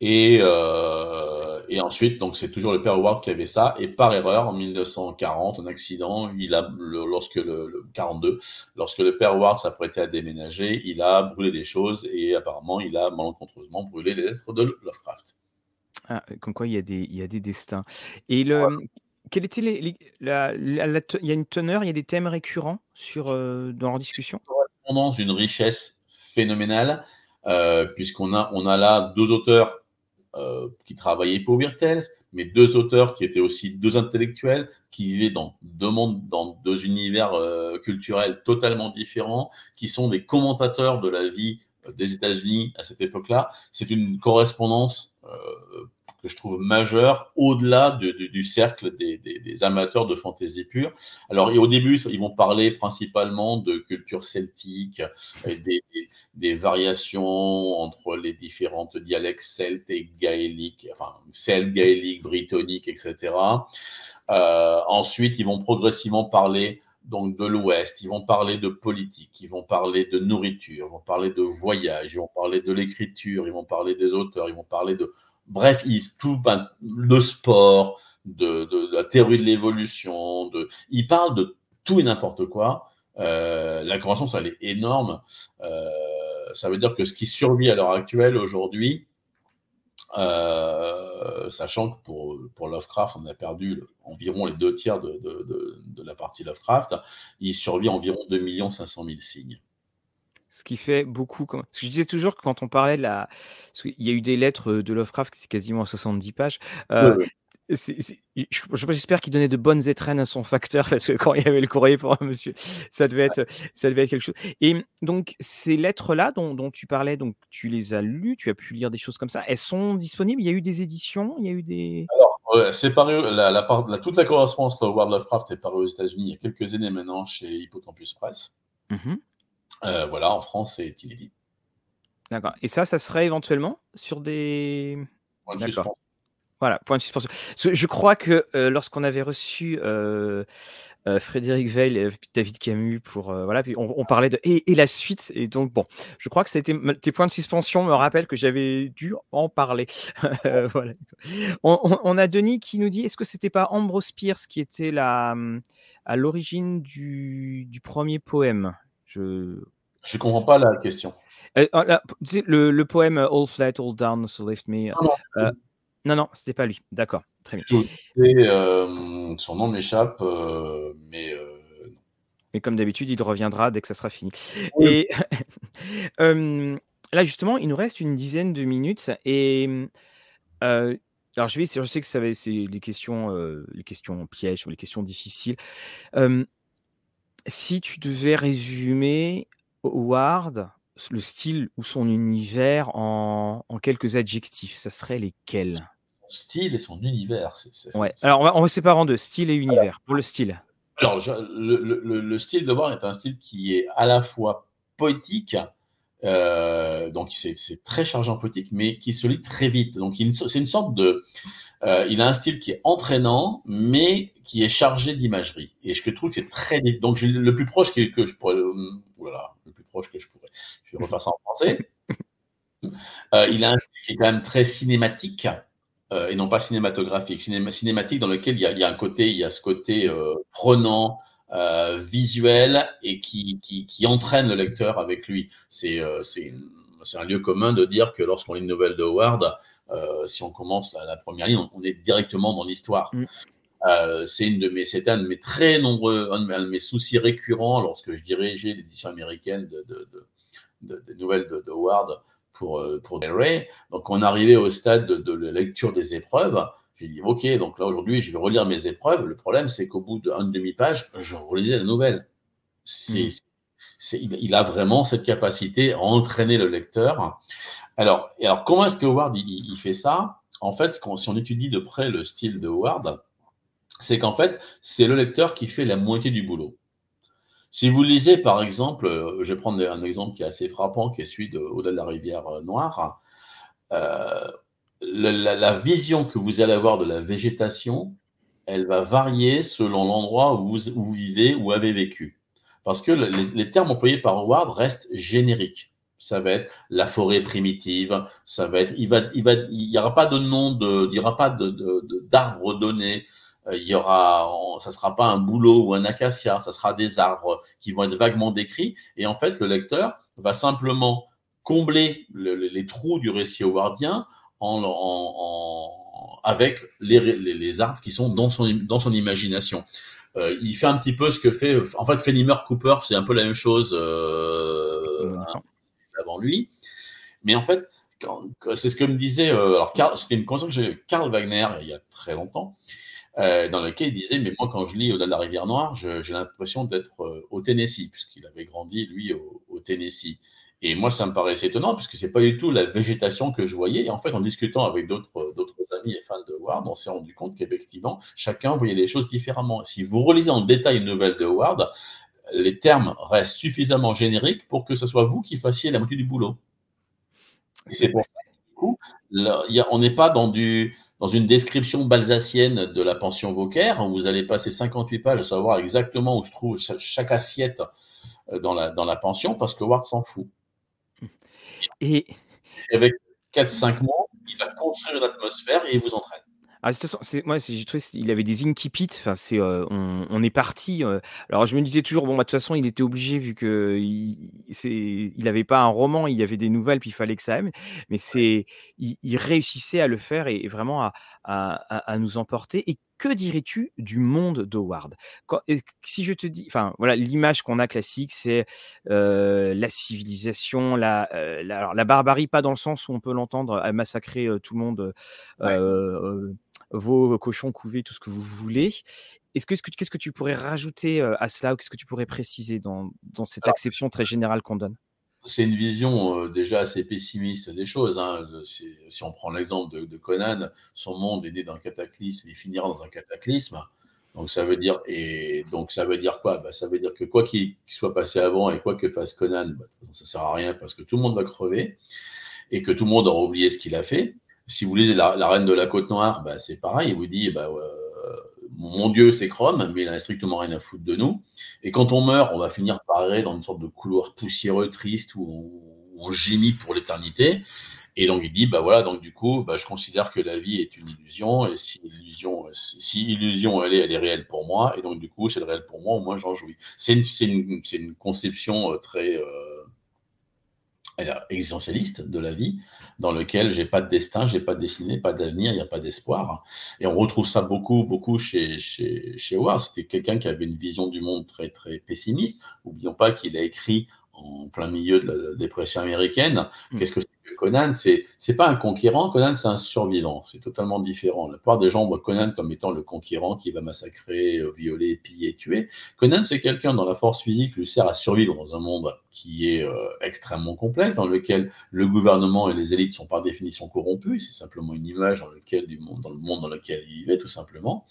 Et, euh, et ensuite, donc c'est toujours le père Howard qui avait ça. Et par erreur, en 1940, un accident, il a, lorsque le, 42, lorsque le père Howard s'apprêtait à déménager, il a brûlé des choses et apparemment, il a malencontreusement brûlé les lettres de Lovecraft. Ah, comme quoi, il y a des, il y a des destins. Et le, quel était les, la, il y a une teneur, il y a des thèmes récurrents sur, euh, dans leur discussion? Une richesse phénoménale, euh, puisqu'on a, on a là deux auteurs euh, qui travaillaient pour Virtels, mais deux auteurs qui étaient aussi deux intellectuels, qui vivaient dans deux mondes, dans deux univers euh, culturels totalement différents, qui sont des commentateurs de la vie euh, des États-Unis à cette époque-là. C'est une correspondance que je trouve majeur au-delà du cercle des, amateurs de fantaisie pure. Alors, au début, ils vont parler principalement de culture celtique, des, variations entre les différentes dialectes celtes et gaéliques, enfin, celtes, gaéliques, britanniques, etc. Euh, ensuite, ils vont progressivement parler donc de l'Ouest, ils vont parler de politique, ils vont parler de nourriture, ils vont parler de voyage, ils vont parler de l'écriture, ils vont parler des auteurs, ils vont parler de, bref, ils, tout, ben, de sport, de, la théorie de l'évolution, de, ils parlent de tout et n'importe quoi. Euh, la croissance, elle est énorme. Euh, ça veut dire que ce qui survit à l'heure actuelle aujourd'hui, euh, sachant que pour, Lovecraft, on a perdu environ les deux tiers de, la partie Lovecraft, il survit environ 2 500 000 signes. Ce qui fait beaucoup. Je disais toujours que quand on parlait de la. Il y a eu des lettres de Lovecraft qui quasiment à 70 pages. Euh, J'espère qu'il donnait de bonnes étrennes à son facteur parce que quand il y avait le courrier pour un monsieur, ça devait être, ça devait être quelque chose. Et donc ces lettres-là dont, dont, tu parlais, donc tu les as lues, tu as pu lire des choses comme ça. Elles sont disponibles? Il y a eu des éditions, il y a eu des. Alors c'est paru. La, la, toute la correspondance de World of Craft est parue aux États-Unis il y a quelques années maintenant chez Hippocampus Press. Mmh euh, voilà, en France c'est inédit. D'accord. Et ça, ça serait éventuellement sur des. D'accord. Voilà, point de suspension. Je crois que euh, lorsqu'on avait reçu euh, Frédéric Veil et David Camus pour voilà, puis on, parlait de et, la suite et donc bon, je crois que c'était tes points de suspension me rappellent que j'avais dû en parler. voilà. On, a Denis qui nous dit est-ce que c'était pas Ambrose Pierce qui était la à l'origine du, du, premier poème? Je je comprends pas la question. Oh, le, le, poème All Flat, All Down, So Lift Me. Non, non, c'était pas lui. D'accord, très bien. Euh, son nom m'échappe, euh, mais. Euh, mais comme d'habitude, il reviendra dès que ça sera fini. Et là, justement, il nous reste une dizaine de minutes. Et alors, je, vais, je sais que ça c'est les questions, les questions pièges ou les questions difficiles. Si tu devais résumer Howard le style ou son univers en, quelques adjectifs, ça serait lesquels? Son style et son univers. ouais. Alors on va, on séparer en deux, style et univers. Pour le style. Alors le, style de Warren est un style qui est à la fois poétique, euh, donc c'est très chargé en poétique, mais qui se lit très vite. Donc c'est une sorte de, euh, il a un style qui est entraînant, mais qui est chargé d'imagerie. Et je trouve que c'est très donc le plus proche que, que je pourrais, euh, voilà, le plus proche que je pourrais. Je vais refaire ça en français. Euh, il a un style qui est quand même très cinématique euh, et non pas cinématographique. cinématique dans lequel il y, a, il y, a, un côté, il y a ce côté euh, prenant, visuel et qui, qui, qui, entraîne le lecteur avec lui. C'est un lieu commun de dire que lorsqu'on lit une nouvelle de Howard, si on commence la, première ligne, on, est directement dans l'histoire. Mm. Euh, c'est une de mes, c'est un de mes très nombreux, un de mes, soucis récurrents lorsque je dirigeais l'édition américaine de, de, nouvelles de, de, Ward pour euh, pour Del Rey. Donc on arrivait au stade de, la lecture des épreuves. J'ai dit ok, donc là aujourd'hui je vais relire mes épreuves. Le problème c'est qu'au bout d'une demi-page, je relisais la nouvelle. C'est, il, il, a vraiment cette capacité à entraîner le lecteur. Alors, comment est-ce que Howard fait ça? En fait, si on étudie de près le style de Howard, c'est qu'en fait, c'est le lecteur qui fait la moitié du boulot. Si vous lisez, par exemple, euh, je vais prendre un exemple qui est assez frappant, qui est celui de Au-delà de la rivière euh, Noire, euh, la, vision que vous allez avoir de la végétation, elle va varier selon l'endroit où vous, vivez ou avez vécu. Parce que les, termes employés par Howard restent génériques. Ça va être la forêt primitive, ça va être, il va, il va, il y aura pas de nom de, il y aura pas de, d'arbres donnés, euh, il y aura, ça sera pas un bouleau ou un acacia, ça sera des arbres qui vont être vaguement décrits. Et en fait, le lecteur va simplement combler les trous du récit howardien en, en, avec les, les, arbres qui sont dans son, dans son imagination. Euh, il fait un petit peu ce que fait, en fait, Fenimore Cooper, c'est un peu la même chose euh, avant lui. Mais en fait, c'est ce que me disait, euh, alors c'était une que Karl Wagner il y a très longtemps. Euh, dans lequel il disait, mais moi quand je lis Au-delà de la rivière Noire, j'ai l'impression d'être euh, au Tennessee, puisqu'il avait grandi, lui, au, Tennessee. Et moi, ça me paraissait étonnant, puisque c'est pas du tout la végétation que je voyais. Et en fait, en discutant avec d'autres amis et fans de Ward, on s'est rendu compte qu'effectivement, chacun voyait les choses différemment. Si vous relisez en détail une nouvelle de Ward, les termes restent suffisamment génériques pour que ce soit vous qui fassiez la moitié du boulot. C'est pour ça beaucoup. on n'est pas dans, du, dans une description balsacienne de la pension Vauquer, où vous allez passer 58 pages à savoir exactement où se trouve chaque, assiette euh, dans la, dans la pension, parce que Ward s'en fout. Et avec 4-5 mots, il va construire une atmosphère et il vous entraîne. Ah, c'est moi, j'ai trouvé il avait des incipits. Enfin, c'est, euh, on, est parti. Euh, alors, je me disais toujours, bon, bah, de toute façon, il était obligé vu que il, il avait pas un roman, il y avait des nouvelles, puis il fallait que ça aime. Mais c'est, il, réussissait à le faire et, vraiment à, à, nous emporter. Et que dirais-tu du monde d'Howard? Si je te dis, enfin voilà, l'image qu'on a classique, c'est euh, la civilisation, la, la, la, barbarie, pas dans le sens où on peut l'entendre à massacrer tout le monde vos cochons couvés, tout ce que vous voulez. Est-ce que, qu'est-ce que tu pourrais rajouter à cela ou qu'est-ce que tu pourrais préciser dans, dans cette acception très générale qu'on donne? c'est une vision déjà assez pessimiste des choses. Hein. Si, on prend l'exemple de, Conan, son monde est né d'un cataclysme, il finira dans un cataclysme. Donc ça veut dire et donc ça veut dire quoi? Bah, Ça veut dire que quoi qu'il soit passé avant et quoi que fasse Conan, bah, ça sert à rien parce que tout le monde va crever et que tout le monde aura oublié ce qu'il a fait. Si vous lisez la, Reine de la Côte Noire, bah, c'est pareil. Il vous dit, bah, euh, mon Dieu, c'est Chrome, mais il n'a strictement rien à foutre de nous. Et quand on meurt, on va finir par aller dans une sorte de couloir poussiéreux, triste, où on, gémit pour l'éternité. Et donc il dit, bah voilà, donc du coup, je considère que la vie est une illusion, et si illusion, si illusion elle est, elle est réelle pour moi, et donc du coup, c'est réel pour moi, au moins j'en jouis. C'est une, une, conception euh, très euh, existentialiste de la vie, dans lequel j'ai pas de destin, j'ai pas de destinée, pas d'avenir, il n'y a pas d'espoir. Et on retrouve ça beaucoup, beaucoup chez, chez, chez Howard. C'était quelqu'un qui avait une vision du monde très, très pessimiste. N'oublions pas qu'il a écrit en plein milieu de la dépression américaine. Mm. Qu'est-ce que Conan, c'est c'est pas un conquérant. Conan, c'est un survivant. C'est totalement différent. La plupart des gens voient Conan comme étant le conquérant qui va massacrer, euh, violer, piller, tuer. Conan, c'est quelqu'un dont la force physique lui sert à survivre dans un monde qui est euh, extrêmement complexe, dans lequel le gouvernement et les élites sont par définition corrompus. C'est simplement une image dans lequel du monde, dans le monde dans lequel il vivait, tout simplement.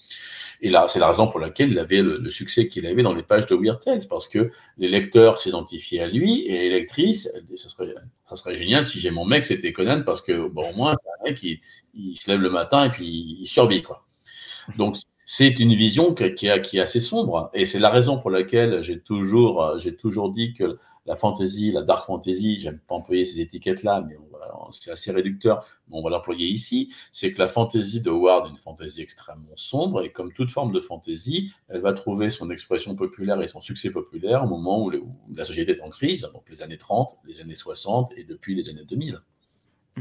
Et là, c'est la raison pour laquelle il avait le, succès qu'il avait dans les pages de Weird Tales, parce que les lecteurs s'identifiaient à lui et les lectrices, ça serait ça serait génial si j'ai mon mec, c'était Conan, parce que, au moins, un mec, il, se lève le matin et puis il survit, quoi. Donc, c'est une vision qui, est, qui est assez sombre. Et c'est la raison pour laquelle j'ai toujours, j'ai toujours dit que la fantasy, la dark fantasy, j'aime pas employer ces étiquettes-là, mais c'est assez réducteur, mais on va l'employer ici, c'est que la fantasy de Ward est une fantasy extrêmement sombre, et comme toute forme de fantasy, elle va trouver son expression populaire et son succès populaire au moment où, la société est en crise, donc les années 30, les années 60 et depuis les années 2000.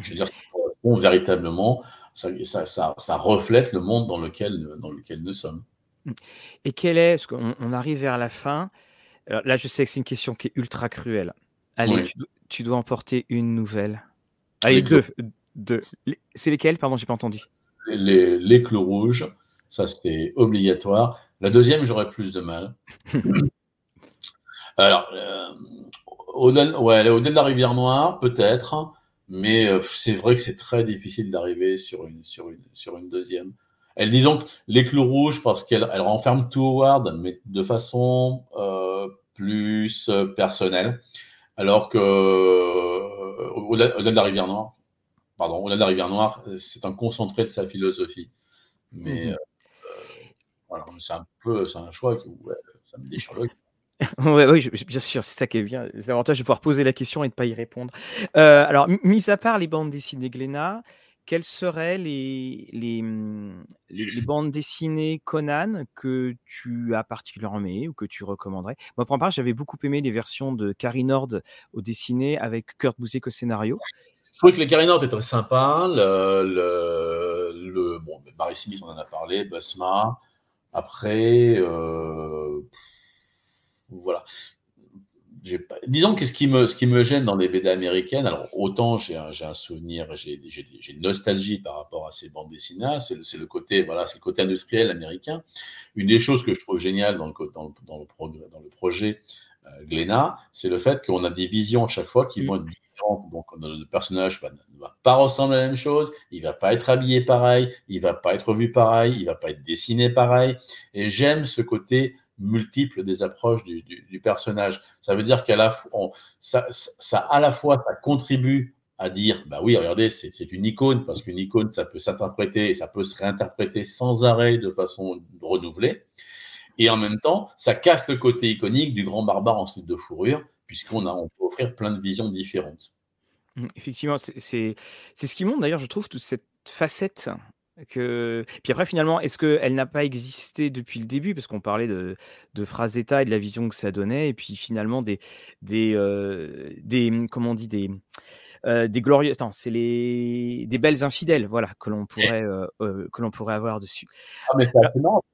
Je veux dire, ça véritablement, ça, ça, reflète le monde dans lequel, dans lequel nous sommes. Et quel est, parce qu'on on arrive vers la fin, là, je sais que c'est une question qui est ultra cruelle. Allez, tu, dois emporter une nouvelle. Allez, deux. deux. C'est lesquelles Pardon, j'ai pas entendu. Les, les clous rouges, ça c'est obligatoire. La deuxième, j'aurais plus de mal. Alors, euh, au-delà ouais, au de la rivière Noire, peut-être, mais euh, c'est vrai que c'est très difficile d'arriver sur une, sur, une, sur une deuxième. Elle disons que les clous rouges parce qu'elle elle renferme tout Howard, mais de façon euh, plus euh, personnelle. Alors que euh, au-delà de la rivière Noire, pardon, au-delà de la rivière Noire, c'est un concentré de sa philosophie. Mais mmh voilà, c'est un peu, c'est un choix qui ça me déchire le oui, bien sûr, c'est ça qui est bien. C'est l'avantage de pouvoir poser la question et de ne pas y répondre. alors, mis à part les bandes dessinées Glénat, quelles seraient les, mmh, les, les, bandes dessinées Conan que tu as particulièrement aimées ou que tu recommanderais? Moi, pour ma part, j'avais beaucoup aimé les versions de Carrie Nord au dessiné avec Kurt Busiek au scénario. Je trouvais que les Carrie Nord étaient très sympas. Le, le, le bon, Barry Smith, on en a parlé, Busma. Après, euh, voilà disons que ce qui, me, ce qui me gêne dans les BD américaines, alors autant j'ai un, un, souvenir, j'ai une nostalgie par rapport à ces bandes dessinées, c'est le, côté voilà, c'est le côté industriel américain. Une des choses que je trouve géniale dans le, dans dans le, dans le projet euh, c'est le fait qu'on a des visions à chaque fois qui vont être différentes. Donc le personnage ne va pas ressembler à la même chose, il va pas être habillé pareil, il va pas être vu pareil, il va pas être dessiné pareil. Et j'aime ce côté multiples des approches du, personnage. Ça veut dire qu'à la fois, ça, ça, à la fois, ça contribue à dire, bah oui, regardez, c'est une icône, parce qu'une icône, ça peut s'interpréter, ça peut se réinterpréter sans arrêt de façon renouvelée. Et en même temps, ça casse le côté iconique du grand barbare en slip de fourrure, puisqu'on on peut offrir plein de visions différentes. Mmh, effectivement, c'est ce qui montre d'ailleurs, je trouve, toute cette facette que... Puis après, finalement, est-ce qu'elle n'a pas existé depuis le début? Parce qu'on parlait de, de Frazetta et de la vision que ça donnait, et puis finalement des, des, euh, des comment on dit, des, euh, des glorieux. Attends, c'est les des belles infidèles, voilà, que l'on pourrait euh, que l'on pourrait avoir dessus. Ah, mais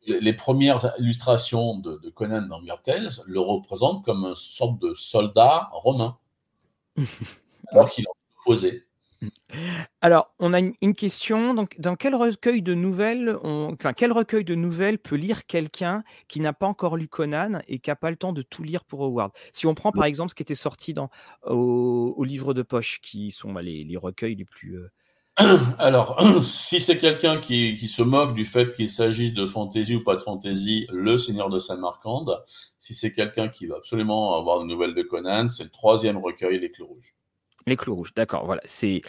les premières illustrations de, Conan dans Weird Tales le représentent comme une sorte de soldat romain, alors qu'il en opposé. Alors, on a une question. Donc, dans quel recueil de nouvelles, enfin, quel recueil de nouvelles peut lire quelqu'un qui n'a pas encore lu Conan et qui n'a pas le temps de tout lire pour Howard? Si on prend par exemple ce qui était sorti dans, au, livre de poche, qui sont bah, les, recueils les plus. Euh, Alors, si c'est quelqu'un qui, qui, se moque du fait qu'il s'agisse de fantaisie ou pas de fantaisie, Le Seigneur de Saint-Marcande. Si c'est quelqu'un qui va absolument avoir de nouvelles de Conan, c'est le troisième recueil, Les Clous Rouges. Les clous rouges, d'accord, voilà. C'est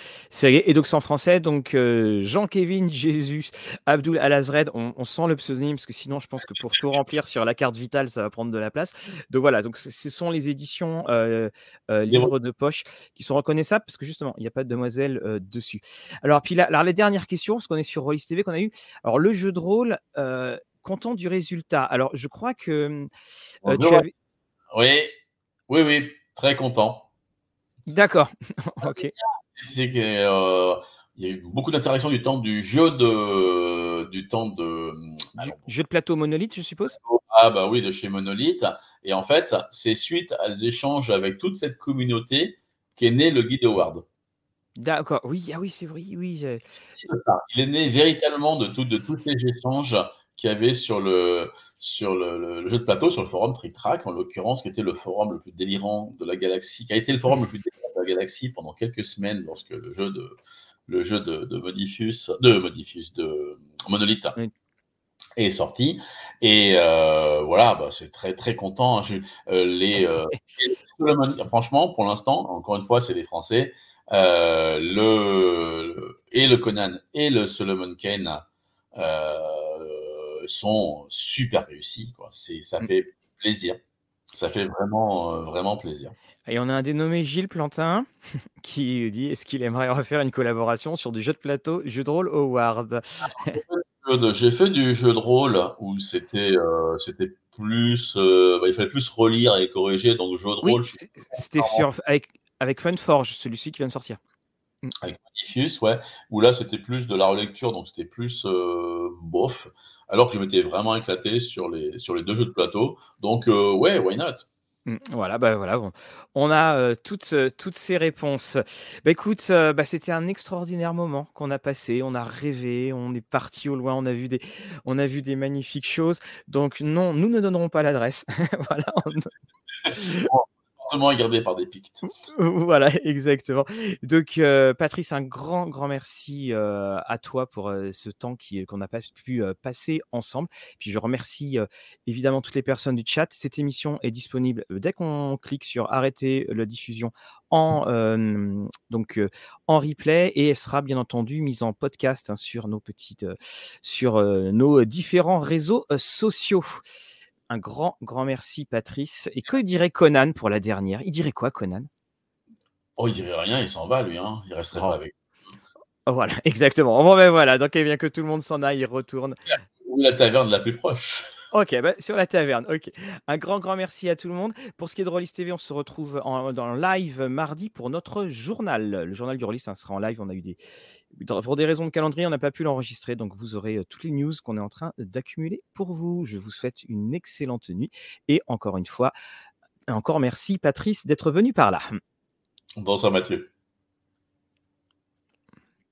et donc c'est en français. Donc euh, Jean-Kévin Jésus Abdul Alazred, on, on, sent le pseudonyme parce que sinon je pense que pour tout remplir sur la carte vitale, ça va prendre de la place. Donc voilà, donc ce sont les éditions euh, euh, livres de poche qui sont reconnaissables parce que justement il n'y a pas de demoiselle dessus. Alors puis là, alors les dernières questions, parce qu'on est sur Rollis TV qu'on a eu. Alors le jeu de rôle, content du résultat. Alors je crois que tu avais... Oui, oui, oui, très content. D'accord. ok. C'est qu'il euh, y a eu beaucoup d'interactions du temps du jeu de. Du temps de. jeu de plateau Monolith, je suppose? Ah, bah oui, de chez Monolith. Et en fait, c'est suite à des échanges avec toute cette communauté qu'est né le guide Howard. D'accord, oui, ah oui, c'est vrai, oui. Il est né véritablement de, tout, de tous ces échanges qu'il y avait sur, le, sur le, jeu de plateau, sur le forum Trick Track, en l'occurrence, qui était le forum le plus délirant de la galaxie, qui a été le forum le plus délirant galaxie pendant quelques semaines lorsque le jeu de, le jeu de, de Modifus, de Modifus, de Monolith est sorti. Et euh, voilà, bah, c'est très très content. Hein. Euh, les, euh, franchement, pour l'instant, encore une fois, c'est les Français. le, et le Conan et le Solomon Kane sont super réussis. Quoi. C'est, ça mm. fait plaisir. Ça fait vraiment, euh, vraiment plaisir. Et on a un dénommé Gilles Plantin qui dit est-ce qu'il aimerait refaire une collaboration sur du jeu de plateau, jeu de rôle Howard? J'ai fait du jeu de rôle où c'était euh, c'était plus euh, bah, il fallait plus relire et corriger donc jeu de rôle. c'était avec avec Funforge celui-ci qui vient de sortir. Mm. Avec Magnifius, ouais. Où là c'était plus de la relecture donc c'était plus bof alors que je m'étais vraiment éclaté sur les, sur les deux jeux de plateau. Donc, euh, ouais, why not? Voilà, bah voilà, on a toutes, toutes ces réponses. Bah écoute, bah, c'était un extraordinaire moment qu'on a passé. On a rêvé, on est parti au loin, on a vu des, on a vu des magnifiques choses. Donc non, nous ne donnerons pas l'adresse. voilà. Gardé par des pictes. Voilà, exactement. Donc, euh, Patrice, un grand, grand merci euh, à toi pour euh, ce temps qu'on n'a pas pu passer ensemble. Puis je remercie évidemment toutes les personnes du chat. Cette émission est disponible dès qu'on clique sur arrêter la diffusion en, donc, en replay et elle sera bien entendu mise en podcast hein, sur nos petites, sur nos différents réseaux sociaux. Un grand, grand merci, Patrice. Et que dirait Conan pour la dernière? Il dirait quoi, Conan? Oh, il dirait rien, il s'en va, lui. Hein. Il resterait pas avec. Oh, voilà, exactement. Bon, ben voilà, donc il bien que tout le monde s'en aille, il retourne. Ou la taverne la plus proche. Ok, bah, sur la taverne. Ok. Un grand, grand merci à tout le monde. Pour ce qui est de Rollis TV, on se retrouve en, dans live mardi pour notre journal. Le journal du Rollis ça sera en live. On a eu des, pour des raisons de calendrier, on n'a pas pu l'enregistrer, donc vous aurez toutes les news qu'on est en train d'accumuler pour vous. Je vous souhaite une excellente nuit et encore une fois, encore merci Patrice d'être venu par là. Bonsoir Mathieu.